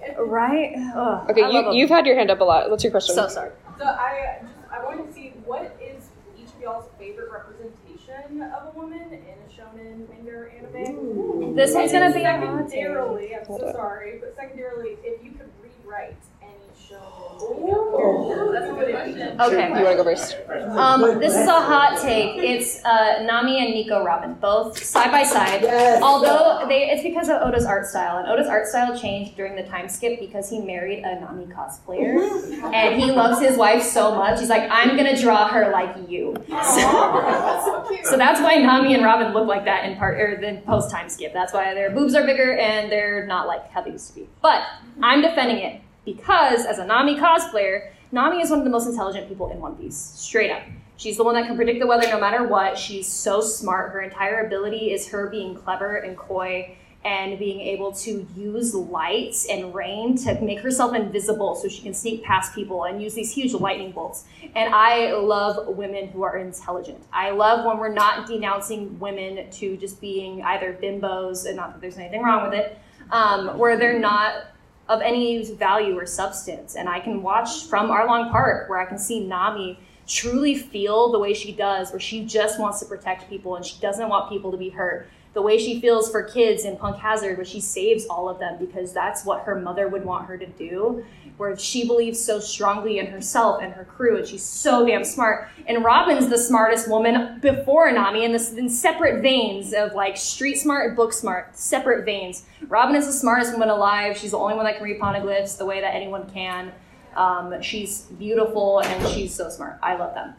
Speaker 8: Reason I love Wiki.
Speaker 4: Right? Ugh,
Speaker 3: Okay,
Speaker 4: I love
Speaker 3: you,
Speaker 4: 'em.
Speaker 3: you've had your hand up a lot. What's your question?
Speaker 4: So sorry.
Speaker 9: So I just I wanted to see what is each of y'all's favorite representation of a woman in a shonen manga or anime?
Speaker 4: This one's gonna be a hot take.
Speaker 9: secondarily. I'm
Speaker 3: Hold
Speaker 9: so
Speaker 3: on.
Speaker 9: sorry, but secondarily, if you could rewrite any shonen manga character, that's a good question.
Speaker 4: Okay.
Speaker 3: You want to go first?
Speaker 4: Um, this is a hot take. It's uh, Nami and Nico Robin, both side by side.
Speaker 7: Yes.
Speaker 4: Although they, it's because of Oda's art style, and Oda's art style changed during the time skip because he married a Nami cosplayer, and he loves his wife so much. He's like, I'm gonna draw her like you. So, so that's why Nami and Robin look like that in part or the post time skip. That's why their boobs are bigger and they're not like how they used to be. But I'm defending it because as a Nami cosplayer, Nami is one of the most intelligent people in One Piece, straight up. She's the one that can predict the weather no matter what. She's so smart. Her entire ability is her being clever and coy and being able to use light and rain to make herself invisible so she can sneak past people and use these huge lightning bolts. And I love women who are intelligent. I love when we're not denouncing women to just being either bimbos, and not that there's anything wrong with it, um, where they're not of any value or substance. And I can watch from Arlong Park where I can see Nami truly feel the way she does, where she just wants to protect people and she doesn't want people to be hurt. The way she feels for kids in Punk Hazard, where she saves all of them because that's what her mother would want her to do. Where she believes so strongly in herself and her crew, and she's so damn smart. And Robin's the smartest woman before Nami in this in separate veins of like street smart, and book smart, separate veins. Robin is the smartest woman alive. She's the only one that can read poneglyphs the way that anyone can. Um, she's beautiful and she's so smart. I love them.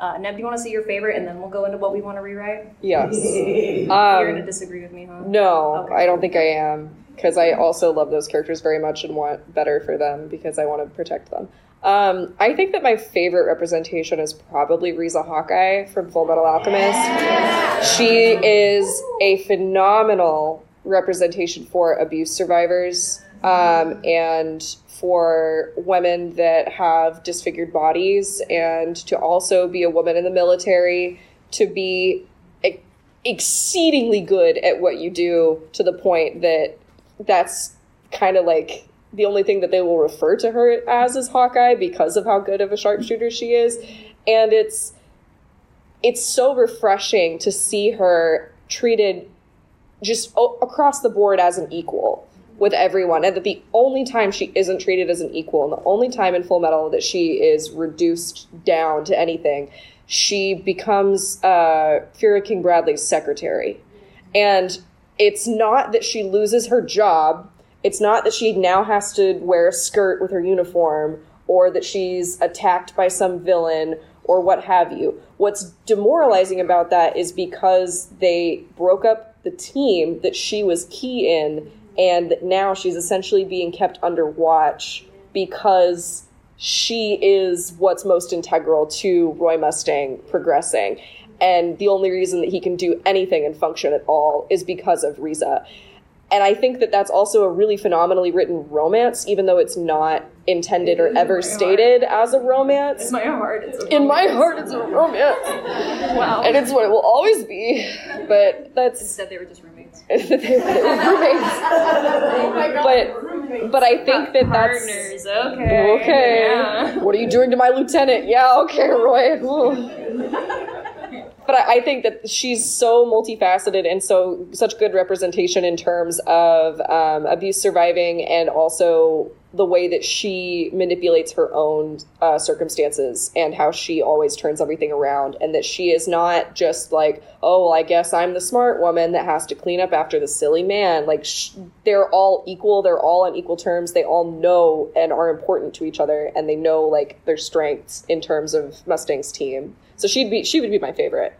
Speaker 4: Uh, Neb, do you want to see your favorite, and then we'll go into what we want to rewrite?
Speaker 3: Yes. [laughs]
Speaker 4: You're gonna
Speaker 3: Um,
Speaker 4: disagree with me, huh?
Speaker 3: no,
Speaker 4: Okay.
Speaker 3: I don't think I am because I also love those characters very much and want better for them because I want to protect them. Um, I think that my favorite representation is probably Riza Hawkeye from Full Metal Alchemist. She is a phenomenal representation for abuse survivors um, and for women that have disfigured bodies, and to also be a woman in the military, to be exceedingly good at what you do to the point that that's kind of like the only thing that they will refer to her as is Hawkeye because of how good of a sharpshooter she is. And it's it's so refreshing to see her treated just o- across the board as an equal with everyone and that the only time she isn't treated as an equal and the only time in full metal that she is reduced down to anything she becomes uh, Führer King Bradley's secretary. And it's not that she loses her job, it's not that she now has to wear a skirt with her uniform, or that she's attacked by some villain, or what have you. What's demoralizing about that is because they broke up the team that she was key in, and now she's essentially being kept under watch because she is what's most integral to Roy Mustang progressing. And the only reason that he can do anything and function at all is because of Riza. and I think that that's also a really phenomenally written romance, even though it's not intended or ever stated as a romance.
Speaker 10: In my heart, it's a
Speaker 3: In my heart, it's a romance, [laughs]
Speaker 10: wow.
Speaker 3: and it's what it will always be. But that's
Speaker 10: Instead, they were just roommates.
Speaker 3: roommates.
Speaker 9: Oh my god.
Speaker 3: But but I think that that's
Speaker 10: Partners, okay.
Speaker 3: okay.
Speaker 10: Yeah.
Speaker 3: What are you doing to my lieutenant? Yeah, okay, Roy. But I, I think that she's so multifaceted and so such good representation in terms of um, abuse surviving and also the way that she manipulates her own uh, circumstances and how she always turns everything around and that she is not just like oh well i guess i'm the smart woman that has to clean up after the silly man. Like sh- they're all equal they're all on equal terms they all know and are important to each other and they know like their strengths in terms of mustang's team. So she'd be she would be my favorite.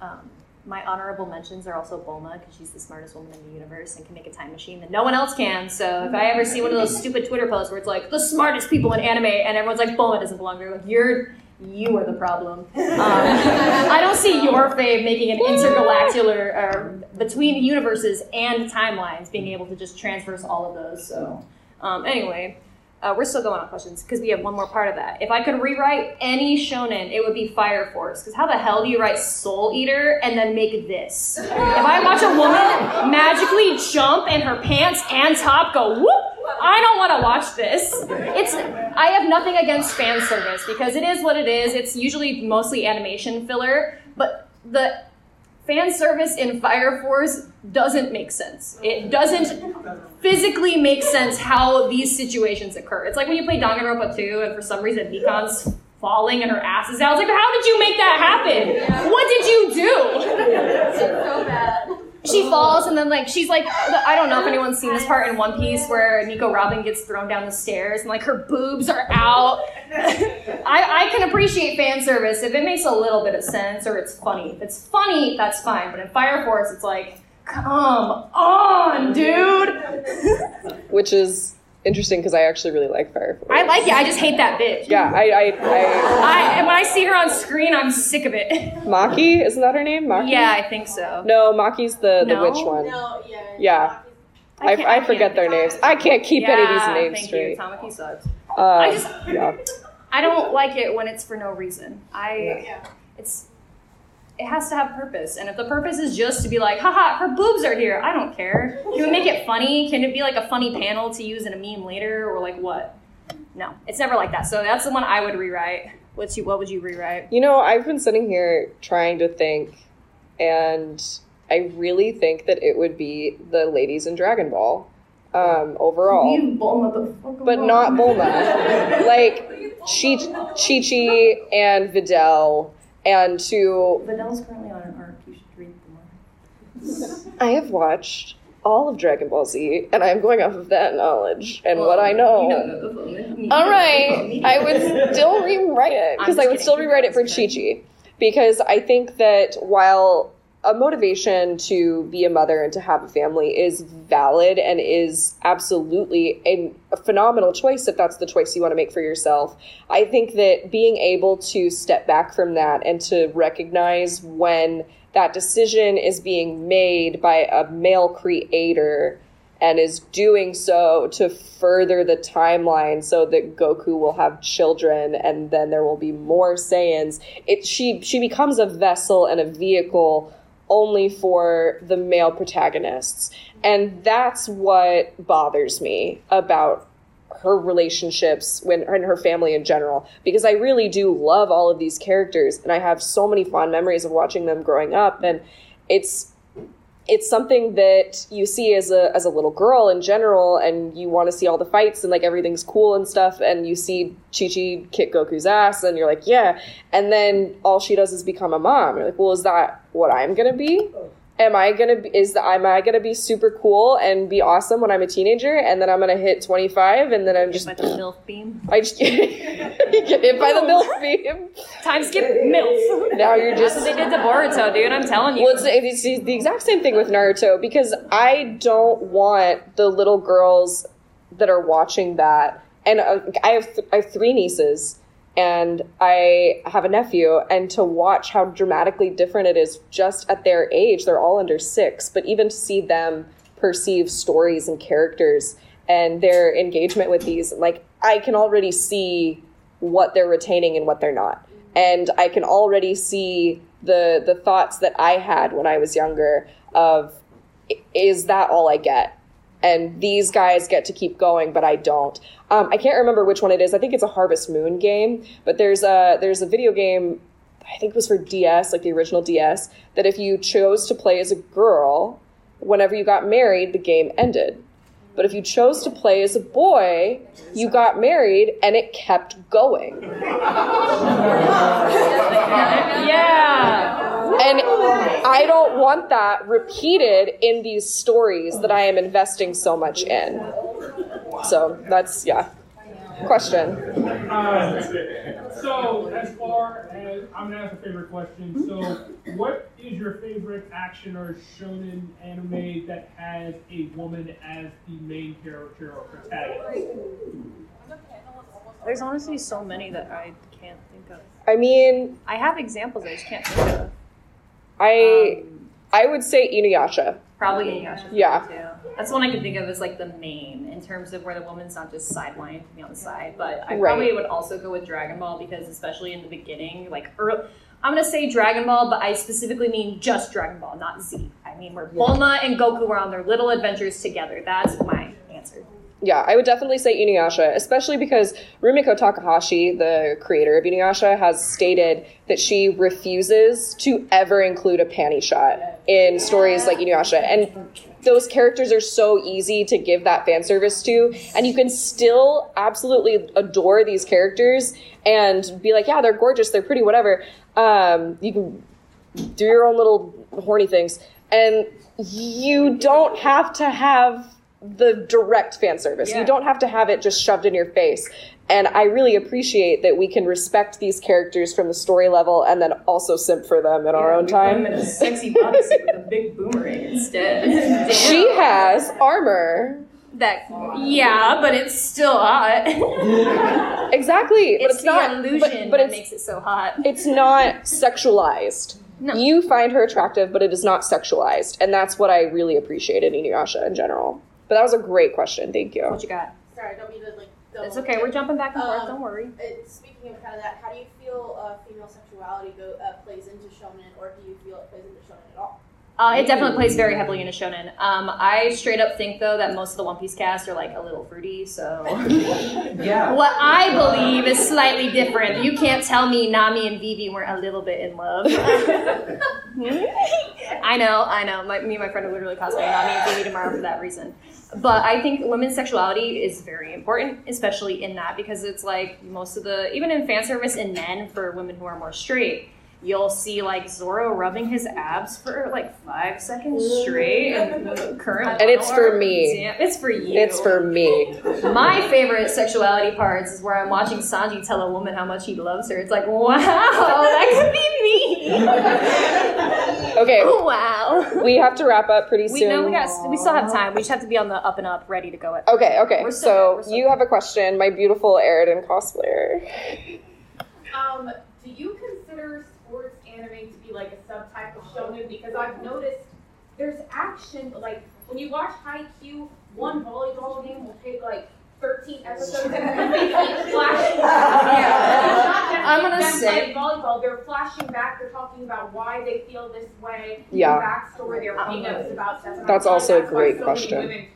Speaker 4: Um, my honorable mentions are also Bulma because she's the smartest woman in the universe and can make a time machine that no one else can. So if I ever see one of those [laughs] stupid Twitter posts where it's like the smartest people in anime and everyone's like Bulma doesn't belong there, like you're you are the problem. [laughs] Um, I don't see your fave making an intergalactular uh, between universes and timelines being able to just transverse all of those. So um, anyway. Uh, we're still going on questions because we have one more part of that. If I could rewrite any shonen, it would be Fire Force. Because how the hell do you write Soul Eater and then make this? If I watch a woman magically jump and her pants and top go whoop, I don't want to watch this. It's I have nothing against fan service because it is what it is. It's usually mostly animation filler, but the fan service in Fire Force doesn't make sense. It doesn't physically make sense how these situations occur. It's like when you play Danganronpa 2 and for some reason Mikan's falling and her ass is out. It's like, how did you make that happen? What did you do?
Speaker 9: so bad.
Speaker 4: She falls and then like she's like I don't know if anyone's seen this part in One Piece where Nico Robin gets thrown down the stairs and like her boobs are out. [laughs] I, I can appreciate fan service if it makes a little bit of sense or it's funny. If it's funny, that's fine. But in Fire Force, it's like, come on, dude. [laughs]
Speaker 3: which is interesting because i actually really like fire force
Speaker 4: I like it. I just hate that bitch.
Speaker 3: yeah i i, I
Speaker 4: I and when I see her on screen, I'm sick of it. [laughs]
Speaker 3: maki isn't that her name maki
Speaker 4: Yeah, I think so.
Speaker 3: no maki's the the
Speaker 4: No?
Speaker 3: witch one
Speaker 9: No, yeah.
Speaker 3: Yeah. I,
Speaker 4: can't-
Speaker 3: I, forget their names. I can't keep any of these names
Speaker 4: thank
Speaker 3: straight.
Speaker 4: You. Tamaki sucks.
Speaker 3: Uh,
Speaker 4: I just-
Speaker 3: yeah. [laughs]
Speaker 4: I don't like it when it's for no reason. I
Speaker 9: Yeah.
Speaker 4: it's it has to have purpose. And if the purpose is just to be like, haha, her boobs are here, I don't care. Can we make it funny? Can it be like a funny panel to use in a meme later or like what? No, it's never like that. So that's the one I would rewrite. What's you what would you rewrite?
Speaker 3: You know, I've been sitting here trying to think, and I really think that it would be the ladies in Dragon Ball um, overall.
Speaker 4: Bulma the
Speaker 3: but not Bulma. [laughs] like Chi Chi and Videl, and to
Speaker 4: Videl's currently on an arc. You should read the more. [laughs]
Speaker 3: I have watched all of Dragon Ball Z, and I'm going off of that knowledge and what I know.
Speaker 4: You know.
Speaker 3: All right, I would still rewrite it because I would still rewrite it for Chi Chi because I think that while a motivation to be a mother and to have a family is valid and is absolutely a, a phenomenal choice if that's the choice you want to make for yourself. I think that being able to step back from that and to recognize when that decision is being made by a male creator and is doing so to further the timeline so that Goku will have children and then there will be more Saiyans. It she she becomes a vessel and a vehicle only for the male protagonists. And that's what bothers me about her relationships when and her family in general because I really do love all of these characters and I have so many fond memories of watching them growing up and it's it's something that you see as a as a little girl in general and you want to see all the fights and like everything's cool and stuff and you see Chi-Chi kick Goku's ass and you're like yeah. And then all she does is become a mom. You're like well is that what I'm to be am I gonna be is the, am I gonna be super cool and be awesome when I'm a teenager and then I'm gonna hit 25 and then I'm just
Speaker 4: By the MILF beam. [laughs]
Speaker 3: I just get [laughs] hit by the milk beam.
Speaker 4: Time skip MILF. [laughs]
Speaker 3: Now you're
Speaker 4: That's
Speaker 3: just
Speaker 4: what they did to Boruto, dude. I'm telling you.
Speaker 3: well, it's, it's the exact same thing with Naruto because I don't want the little girls that are watching that, and uh, I have th- I have three nieces and I have a nephew, and to watch how dramatically different it is just at their age, they're all under six, but even to see them perceive stories and characters and their engagement with these like i can already see what they're retaining and what they're not. And i can already see the the thoughts that i had when i was younger of is that all i get and these guys get to keep going but i don't. Um, i can't remember which one it is. I think it's a harvest moon game but there's a there's a video game i think it was for ds like the original ds that if you chose to play as a girl whenever you got married the game ended but if you chose to play as a boy you got married and it kept going [laughs]
Speaker 4: Yeah.
Speaker 3: and I don't want that repeated in these stories that I am investing so much in. So that's, yeah. Question.
Speaker 1: Uh, so, as far as I'm gonna ask a favorite question. So, what is your favorite action or shonen anime that has a woman as the main character or protagonist?
Speaker 4: There's honestly so many that I can't think of.
Speaker 3: I mean,
Speaker 4: I have examples I just can't think of.
Speaker 3: I I would say Inuyasha.
Speaker 4: Probably Inuyasha.
Speaker 3: Yeah.
Speaker 4: Too. That's the one I can think of as like the main in terms of where the woman's not just sidelined to be on the side. But I
Speaker 3: Right.
Speaker 4: probably would also go with Dragon Ball because especially in the beginning, like early, I'm gonna say Dragon Ball, but I specifically mean just Dragon Ball, not Z. I mean where Bulma and Goku were on their little adventures together. That's my answer.
Speaker 3: Yeah, I would definitely say Inuyasha, especially because Rumiko Takahashi, the creator of Inuyasha, has stated that she refuses to ever include a panty shot in stories like Inuyasha. And those characters are so easy to give that fan service to, and you can still absolutely adore these characters and be like, yeah, they're gorgeous, they're pretty, whatever. Um, you can do your own little horny things, and you don't have to have the direct fan service.
Speaker 4: Yeah.
Speaker 3: You don't have to have it just shoved in your face. And I really appreciate that we can respect these characters from the story level and then also simp for them in our own
Speaker 4: We put him
Speaker 3: time.
Speaker 4: in a sexy bodysuit with a big boomerang instead. [laughs]
Speaker 3: She has armor.
Speaker 4: that. Yeah, but it's still hot. [laughs]
Speaker 3: Exactly. but
Speaker 4: it's,
Speaker 3: it's
Speaker 4: the
Speaker 3: not
Speaker 4: illusion
Speaker 3: but, but
Speaker 4: that
Speaker 3: it's
Speaker 4: makes it so hot.
Speaker 3: it's not sexualized.
Speaker 4: No.
Speaker 3: You find her attractive, but it is not sexualized. And that's what I really appreciated in Inuyasha in general. But that was a great question. Thank you.
Speaker 4: What you got?
Speaker 8: Sorry, I don't mean to like.
Speaker 4: It's
Speaker 8: double-
Speaker 4: okay. We're jumping back and forth.
Speaker 8: Um,
Speaker 4: Don't worry.
Speaker 8: Uh, speaking of kind of that, how do you feel uh, female sexuality go, uh, plays into shonen, or do you feel it plays into shonen at all?
Speaker 4: Uh, it definitely plays very heavily into shonen. Um, I straight up think though that most of the One Piece cast are like a little fruity. So [laughs]
Speaker 5: Yeah.
Speaker 4: what I believe is slightly different. You can't tell me Nami and Vivi weren't a little bit in love. [laughs] I know, I know. My, me and my friend are literally cosplaying Nami and Vivi tomorrow for that reason. But I think women's sexuality is very important, especially in that because it's like most of the even in fan service in men for women who are more straight. You'll see like Zoro rubbing his abs for like five seconds straight, and current
Speaker 3: And it's for me.
Speaker 4: Damn, it's for you.
Speaker 3: It's for me.
Speaker 4: My favorite sexuality parts is where I'm watching Sanji tell a woman how much he loves her. It's like, wow, that could be me. [laughs]
Speaker 3: Okay, [laughs]
Speaker 4: wow.
Speaker 3: we have to wrap up pretty
Speaker 4: We
Speaker 3: soon.
Speaker 4: know we got. We still have time. We just have to be on the up and up, ready to go. At
Speaker 3: Okay, okay.
Speaker 4: We're still
Speaker 3: So
Speaker 4: good, we're still
Speaker 3: you
Speaker 4: good.
Speaker 3: have a question, my beautiful Eridan cosplayer.
Speaker 9: Um, do you consider sports anime to be like a subtype of shonen? Because I've noticed there's action, like when you watch High Q, one volleyball game will take like 13 episodes and they keep flashing back.
Speaker 4: I'm gonna say-
Speaker 9: volleyball. They're flashing back. They're talking about why they feel this way.
Speaker 3: Yeah.
Speaker 9: The backstory. Their hang-ups um, about stuff.
Speaker 3: That's also a
Speaker 9: that's why
Speaker 3: great
Speaker 9: so
Speaker 3: question.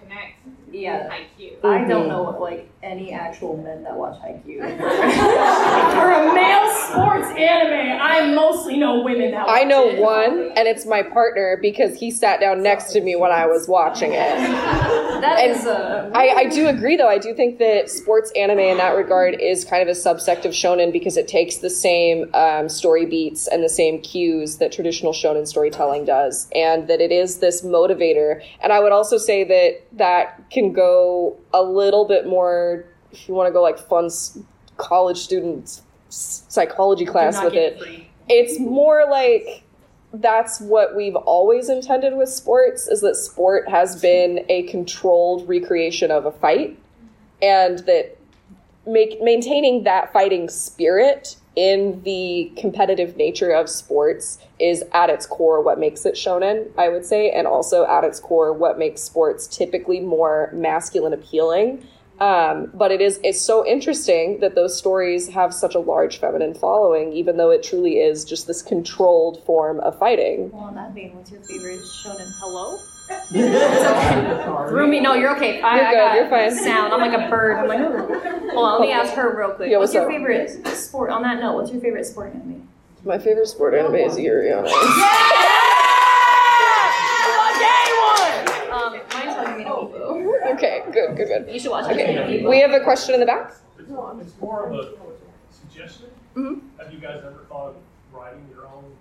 Speaker 9: Many women connect
Speaker 4: Yeah. I don't
Speaker 3: Mhm.
Speaker 4: know of like any actual men that watch Haikyuu. [laughs] For a male sports anime, I mostly know women that watch
Speaker 3: I know
Speaker 4: it.
Speaker 3: one, and it's my partner because he sat down next to me when I was watching it. [laughs]
Speaker 4: That
Speaker 3: And
Speaker 4: is a.
Speaker 3: I, I do agree, though. I do think that sports anime in that regard is kind of a subsect of shonen because it takes the same um, story beats and the same cues that traditional shonen storytelling does, and that it is this motivator. And I would also say that that can go a little bit more, if you want to go like fun college student s- psychology class with it
Speaker 4: free.
Speaker 3: it's more like that's what we've always intended with sports is that sport has been a controlled recreation of a fight and that make maintaining that fighting spirit in the competitive nature of sports is at its core what makes it shonen, I would say, and also at its core what makes sports typically more masculine appealing. Um, but it is it's so interesting that those stories have such a large feminine following, even though it truly is just this controlled form of fighting.
Speaker 4: Well, that what's your favorite shonen? Hello. It's okay. Threw me. No, you're okay. I,
Speaker 3: You're
Speaker 4: I
Speaker 3: good,
Speaker 4: got
Speaker 3: you're fine.
Speaker 4: Sound. I'm like a bird. I'm like. Hold on. Let me [laughs] ask her real quick.
Speaker 3: Yeah,
Speaker 4: what's,
Speaker 3: what's
Speaker 4: your
Speaker 3: up?
Speaker 4: favorite sport? On that note, what's your favorite sport anime?
Speaker 3: My favorite sport anime is Yuri on Ice. [laughs]
Speaker 4: Um, mine's Hajime no Ippo.
Speaker 3: Okay, good, good, good.
Speaker 4: You should watch Hajime no
Speaker 3: Okay,
Speaker 4: Ippo.
Speaker 3: we have a question in the back.
Speaker 11: It's, it's more of a suggestion.
Speaker 4: Mhm.
Speaker 11: Have you guys ever thought of writing your own manga?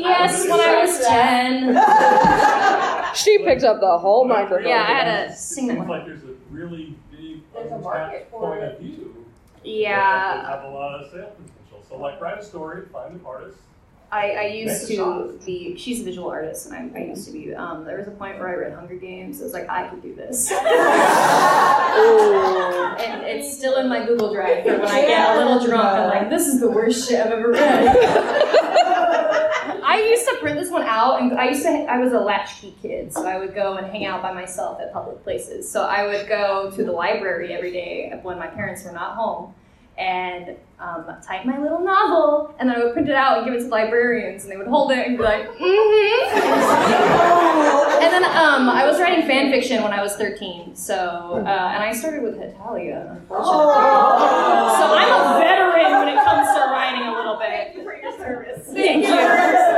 Speaker 4: Yes, when I was ten.
Speaker 3: She picked up the whole microphone.
Speaker 4: Yeah, I had to sing that
Speaker 11: Seems like there's a really big untapped point of view.
Speaker 4: Yeah,
Speaker 11: could have a lot of sales potential. So like write a story, find an artist.
Speaker 4: I, I used to be. She's a visual artist, and I, I used to be. Um, there was a point where I read Hunger Games. I was like, I could do this. [laughs] And it's still in my Google Drive for when I get a little drunk. I'm like, this is the worst shit I've ever read. [laughs] I used to print this one out, and I used to. I was a latchkey kid, so I would go and hang out by myself at public places. So I would go to the library every day when my parents were not home, and um, type my little novel, and then I would print it out and give it to the librarians, and they would hold it and be like, mm-hmm. and then um, I was writing fan fiction when I was 13, so uh, and I started with Hetalia, unfortunately. So I'm a veteran when it comes to writing a little bit.
Speaker 9: Thank you for your service.
Speaker 4: Thank you.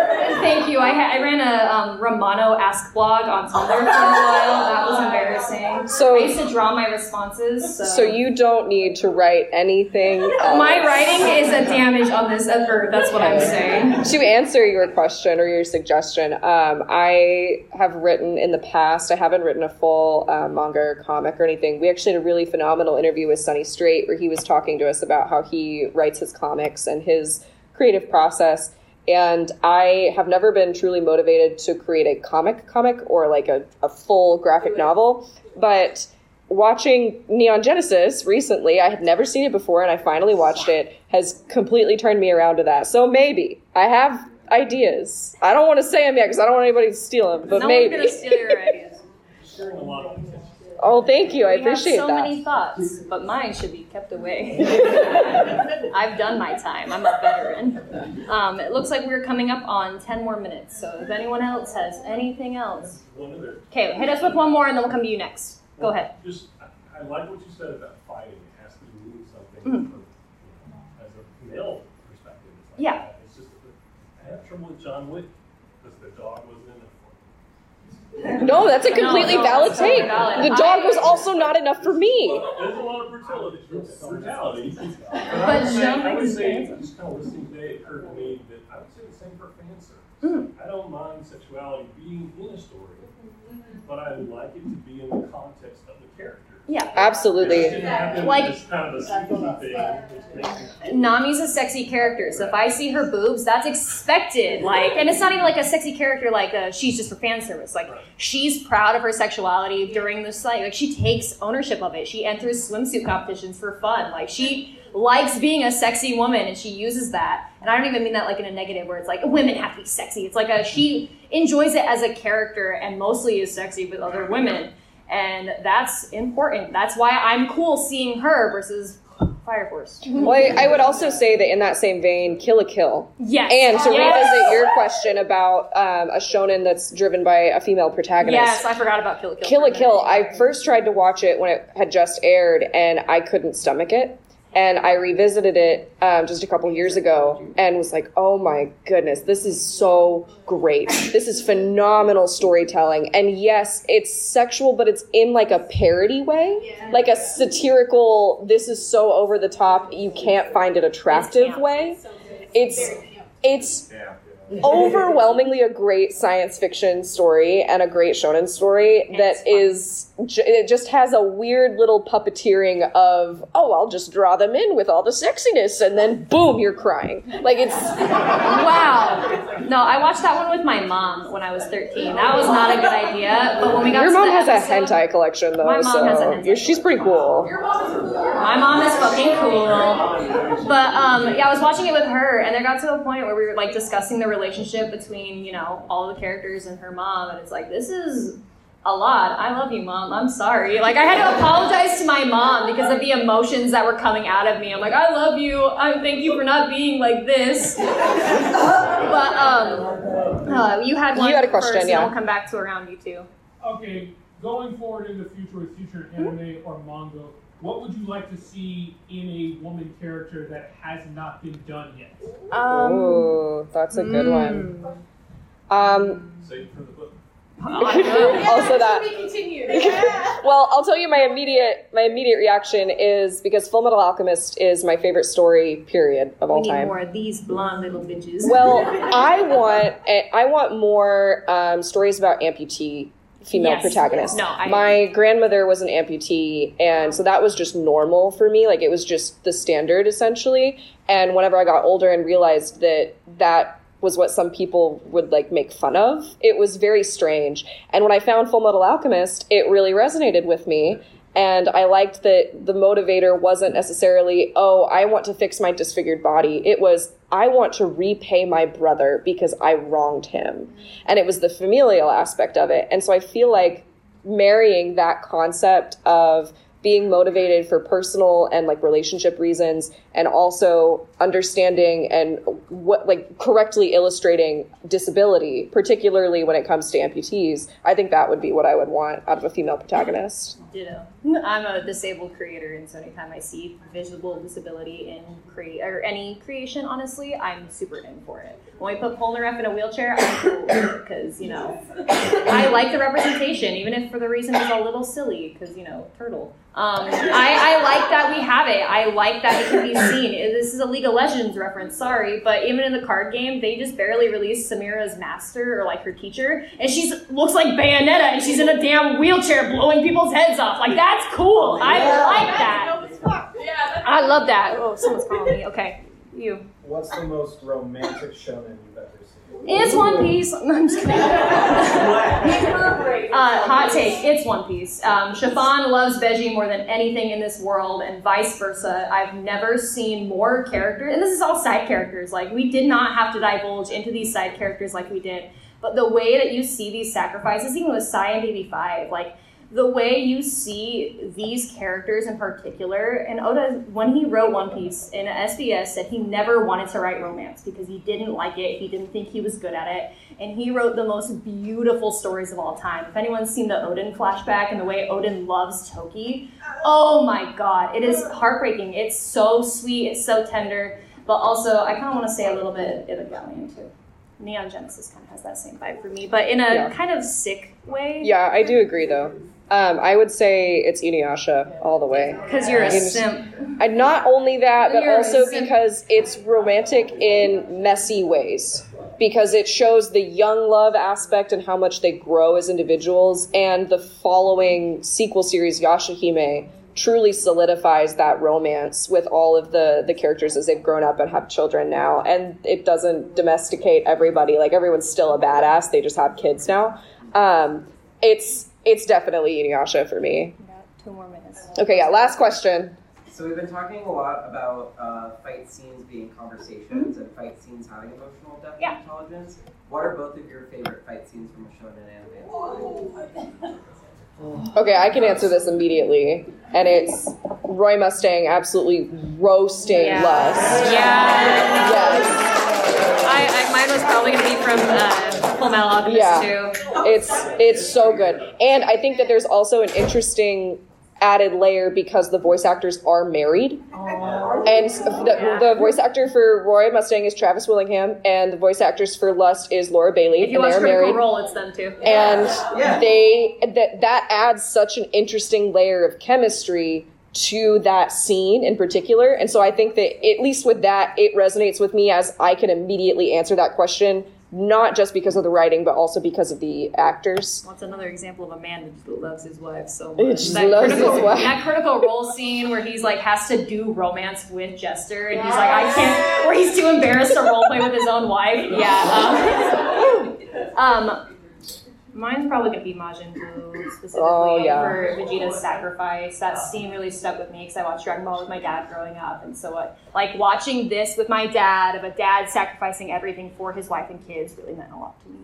Speaker 4: Thank you. I, ha- I ran a um, Romano Ask blog on Tumblr for a while. That was embarrassing.
Speaker 3: So-
Speaker 4: I used to draw my responses. So,
Speaker 3: So you don't need to write anything. Else.
Speaker 4: my writing is a damage on this effort. That's what I'm saying.
Speaker 3: to answer your question or your suggestion, um, I have written in the past. I haven't written a full uh, manga or comic or anything. We actually had a really phenomenal interview with Sunny Straight where he was talking to us about how he writes his comics and his creative process. And I have never been truly motivated to create a comic comic or like a, a full graphic novel, but watching Neon Genesis recently, I had never seen it before, and I finally watched it, has completely turned me around to that. So maybe I have ideas. I don't want to say them yet because I don't want anybody to steal them, but
Speaker 4: no
Speaker 3: maybe.
Speaker 4: one's gonna steal your ideas. [laughs]
Speaker 11: Sharing a lot of potential.
Speaker 3: oh, thank you. I
Speaker 4: We have
Speaker 3: appreciate
Speaker 4: so
Speaker 3: that.
Speaker 4: many thoughts, but mine should be kept away. [laughs] I've done my time. I'm a veteran. Um, it looks like we're coming up on 10 more minutes. So if anyone else has anything else,
Speaker 11: One
Speaker 4: okay, hit us with one more, and then we'll come to you next. Go ahead.
Speaker 11: Just, I, I like what you said about fighting. It has to mean something
Speaker 4: Mhm.
Speaker 11: from, you know, as a male perspective. It's like
Speaker 4: Yeah.
Speaker 11: that. It's just, I have trouble with John Wick because the dog wasn't in it for me.
Speaker 3: No, that's a completely
Speaker 4: No, no,
Speaker 3: valid
Speaker 4: that's totally
Speaker 3: take.
Speaker 4: valid.
Speaker 3: The dog
Speaker 4: I-
Speaker 3: was also not enough for me.
Speaker 11: Well, there's a lot of brutality. brutality. But,
Speaker 4: But
Speaker 11: I would say, I
Speaker 4: Wick
Speaker 11: would
Speaker 4: is
Speaker 11: say,
Speaker 4: handsome.
Speaker 11: just kind of listening today, it occurred to me that I would say the same for fan.
Speaker 4: Mm.
Speaker 11: I don't mind sexuality being in a story, but I like it to be in the context of the character.
Speaker 4: Yeah.
Speaker 3: Absolutely.
Speaker 11: just didn't have to be
Speaker 4: Like-
Speaker 11: just kind of a sneaky thing. which makes me-
Speaker 4: Nami's a sexy character, so if I see her boobs, that's expected. Like, and it's not even like a sexy character, like uh, she's just for fan service. Like, she's proud of her sexuality during the site. Like, she takes ownership of it. She enters swimsuit competitions for fun. Like, she likes being a sexy woman, and she uses that. And I don't even mean that like in a negative, where it's like women have to be sexy. It's like a she enjoys it as a character, and mostly is sexy with other women. And that's important. That's why I'm cool seeing her versus Fire Force. [laughs]
Speaker 3: Well, I, I would also say that in that same vein, Kill la Kill.
Speaker 4: Yes.
Speaker 3: And to
Speaker 4: yes.
Speaker 3: revisit your question about um, a shonen that's driven by a female protagonist.
Speaker 4: Yes, I forgot about Kill la Kill.
Speaker 3: Kill a. Kill. I first tried to watch it when it had just aired, and I couldn't stomach it. And I revisited it um, just a couple years ago and was like, oh my goodness, this is so great. This is phenomenal storytelling. And yes, it's sexual, but it's in like a parody way, like a satirical, this is so over the top, you can't find it attractive way. It's, it's, [laughs] overwhelmingly a great science fiction story and a great shonen story that is j- it just has a weird little puppeteering of oh I'll just draw them in with all the sexiness and then boom you're crying like it's [laughs]
Speaker 4: Wow. No, I watched that one with my mom when I was 13. That was not a good idea. But when we got
Speaker 3: your mom has a hentai collection though
Speaker 4: My mom
Speaker 3: so
Speaker 4: has a hentai
Speaker 3: she's pretty cool
Speaker 4: My mom is fucking cool. But um, yeah, I was watching it with her, and there got to a point where we were like discussing the relationship between you know all the characters and her mom, and it's like this is a lot. I love you, mom. I'm sorry. Like I had to apologize to my mom because of the emotions that were coming out of me. I'm like, I love you. I thank you for not being like this. [laughs] but um, uh, you had one.
Speaker 3: You had a question,
Speaker 4: first,
Speaker 3: yeah.
Speaker 4: We'll come back to around you too.
Speaker 1: Okay, going forward in the future with future anime or manga, what would you like to see in a woman character that has not been done yet?
Speaker 4: Um,
Speaker 3: Ooh, that's a good one um
Speaker 11: Save for the book. [laughs] [laughs]
Speaker 3: also that
Speaker 8: We continue. [laughs]
Speaker 3: well, I'll tell you my immediate my immediate reaction is because Full Metal Alchemist is my favorite story period of all
Speaker 4: we need
Speaker 3: time.
Speaker 4: more of these blonde little bitches.
Speaker 3: Well, I want I want more um, stories about amputee female
Speaker 4: Yes.
Speaker 3: protagonists.
Speaker 4: No, I-
Speaker 3: my grandmother was an amputee, and so that was just normal for me. Like it was just the standard essentially. And whenever I got older and realized that that was what some people would like make fun of, it was very strange. And when I found Full Metal Alchemist, it really resonated with me. And I liked that the motivator wasn't necessarily, oh, I want to fix my disfigured body. It was, I want to repay my brother because I wronged him. And it was the familial aspect of it. And so I feel like marrying that concept of being motivated for personal and like relationship reasons and also understanding and what like correctly illustrating disability particularly when it comes to amputees i think that would be what i would want out of a female protagonist
Speaker 4: Ditto. [laughs] I'm a disabled creator, and so anytime I see visible disability in create or any creation, honestly, I'm super in for it. When we put Polnareff in a wheelchair, I'm cool because you know I like the representation, even if for the reason it's a little silly because you know turtle. Um, I, I like that we have it. I like that it can be seen. This is a League of Legends reference, sorry, but even in the card game, they just barely released Samira's master or like her teacher, and she looks like Bayonetta, and she's in a damn wheelchair blowing people's heads off. Like that's cool. I like that. I love that. Oh, someone's calling me. Okay, you.
Speaker 11: What's the most romantic shonen you've ever seen?
Speaker 4: It's One Piece. [laughs] No, I'm just kidding. [laughs] uh, hot take. It's One Piece. Um, Chiffon loves Bege more than anything in this world, and vice versa. I've never seen more characters, and this is all side characters. Like we did not have to divulge into these side characters like we did, but the way that you see these sacrifices, even with Sai and Baby Five, like the way you see these characters in particular, and Oda, when he wrote One Piece in SBS, said he never wanted to write romance because he didn't like it, he didn't think he was good at it, and he wrote the most beautiful stories of all time. If anyone's seen the Oden flashback and the way Oden loves Toki, oh my god, it is heartbreaking. It's so sweet, it's so tender, but also I kind of want to say a little bit of Evangelion too. Neon Genesis kind of has that same vibe for me, but in a
Speaker 3: Yeah.
Speaker 4: kind of sick way.
Speaker 3: yeah i do agree though um, i would say it's inuyasha all the way
Speaker 4: Because you're a simp.
Speaker 3: And not only that, but
Speaker 4: You're
Speaker 3: also because it's romantic in messy ways. Because it shows the young love aspect and how much they grow as individuals. And the following sequel series, Yashahime, truly solidifies that romance with all of the, the characters as they've grown up and have children now. And it doesn't domesticate everybody. Like everyone's still a badass, they just have kids now. Um, it's it's definitely Inuyasha for me.
Speaker 4: Two more minutes.
Speaker 3: Okay, yeah, last question.
Speaker 5: So we've been talking a lot about uh, fight scenes being conversations and fight scenes having emotional depth
Speaker 4: Yeah.
Speaker 5: and intelligence. What are both of your favorite fight scenes from a shonen anime?
Speaker 3: Okay, I can answer this immediately. And it's Roy Mustang absolutely roasting
Speaker 4: Yeah.
Speaker 3: Lust.
Speaker 4: Yeah.
Speaker 3: Yes.
Speaker 4: I, I mine was probably gonna be from uh, Full Metal Alchemist
Speaker 3: Yeah.
Speaker 4: too.
Speaker 3: It's it's so good. And I think that there's also an interesting added layer because the voice actors are married. And s- the, the voice actor for Roy Mustang is Travis Willingham, and the voice actress for Lust is Laura Bailey,
Speaker 4: If you
Speaker 3: and
Speaker 4: watch
Speaker 3: they're
Speaker 4: Critical
Speaker 3: married.
Speaker 4: Role, it's them too.
Speaker 3: and
Speaker 5: Yeah.
Speaker 3: they that that adds such an interesting layer of chemistry to that scene in particular and so i think that at least with that it resonates with me as i can immediately answer that question not just because of the writing, but also because of the actors.
Speaker 4: What's another example of a man that loves his wife so much? that,
Speaker 3: loves
Speaker 4: critical,
Speaker 3: his wife.
Speaker 4: that critical role scene where he's like has to do romance with Jester, and he's like, I can't. Where he's too embarrassed to role play with his own wife. Yeah. Um, [laughs] um, mine's probably gonna be Majin Buu specifically
Speaker 3: Oh, yeah.
Speaker 4: for Vegeta's sacrifice. That scene really stuck with me because I watched Dragon Ball with my dad growing up, and so uh, like watching this with my dad of a dad sacrificing everything for his wife and kids really meant a lot to me.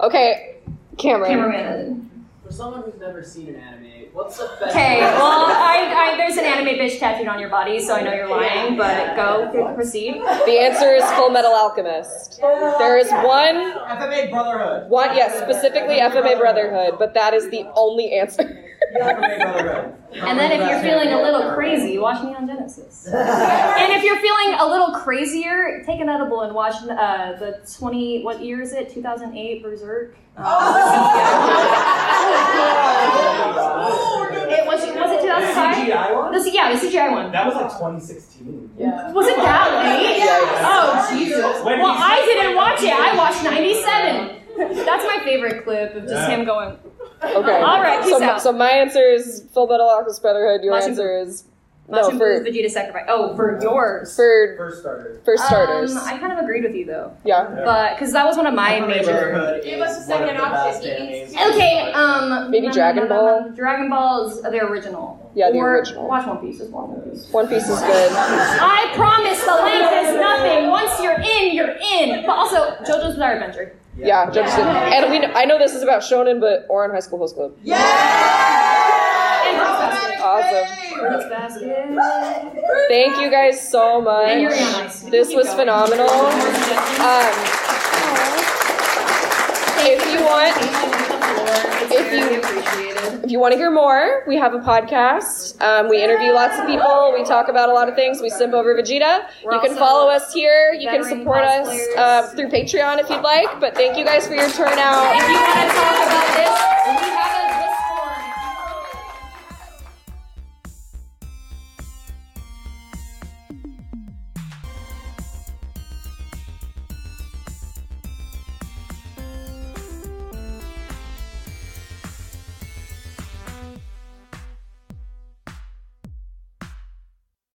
Speaker 3: Okay, Cameron.
Speaker 4: Cameraman.
Speaker 5: For someone who's never seen an anime, what's the best?
Speaker 4: Okay, well, I, I, there's an anime bitch tattooed on your body, so I know you're lying, but go, proceed.
Speaker 3: The answer is Full Metal Alchemist. There is one,
Speaker 5: FMA Brotherhood.
Speaker 3: one, yes, specifically FMA Brotherhood, but that is the only answer.
Speaker 5: FMA Brotherhood.
Speaker 4: And then if you're feeling a little crazy, watch Neon Genesis. [laughs] and if you're feeling a little crazier, take an edible and watch uh, the 20, what year is it? 2008 Berserk? [laughs] It was, was it 2005?
Speaker 1: CGI one?
Speaker 4: The, C- yeah, the CGI one.
Speaker 1: That was like 2016.
Speaker 4: Yeah. Was it that late? Yeah. Oh, Jesus.
Speaker 1: When
Speaker 4: Well, I didn't watch it. I watched 97. That's my favorite clip of just
Speaker 1: Yeah.
Speaker 4: him going,
Speaker 3: Okay.
Speaker 4: All right, peace
Speaker 3: so,
Speaker 4: out.
Speaker 3: so my answer is Full Metal Alchemist Brotherhood. Your
Speaker 4: Majin
Speaker 3: answer is no
Speaker 4: Majin
Speaker 3: for
Speaker 4: Buu's Vegeta sacrifice. Oh, for yours.
Speaker 3: for
Speaker 1: First starters.
Speaker 3: for starters.
Speaker 4: Um, I kind of agreed with you though.
Speaker 3: yeah.
Speaker 4: But because that was one of my
Speaker 5: FMA
Speaker 4: major.
Speaker 5: Brotherhood
Speaker 9: Give us a
Speaker 5: is one of
Speaker 9: second option,
Speaker 5: best
Speaker 9: please.
Speaker 5: animes.
Speaker 4: Okay, um,
Speaker 3: Maybe Dragon [laughs] Ball?
Speaker 4: Dragon Ball is the original.
Speaker 3: Yeah, the
Speaker 4: or
Speaker 3: original.
Speaker 4: Watch One Piece. Just One Piece.
Speaker 3: One Piece is good.
Speaker 4: I promise the length is nothing. Once you're in, you're in. But also, JoJo's Bizarre Adventure.
Speaker 3: Yeah, JoJo's. Sid. And we, I know this is about Shonen, but Ouran High School Host Club.
Speaker 4: And Fruits Basket.
Speaker 3: Awesome. Thank you guys so much.
Speaker 4: And Yuri on Ice.
Speaker 3: This was phenomenal. Um, if you want, if you- if you want to hear more, we have a podcast. Um, we interview lots of people. We talk about a lot of things. We simp over Vegeta.
Speaker 4: We're
Speaker 3: you can follow us here. You can support us uh, through Patreon if you'd like. But thank you guys for your turnout.
Speaker 4: If you want to talk about this,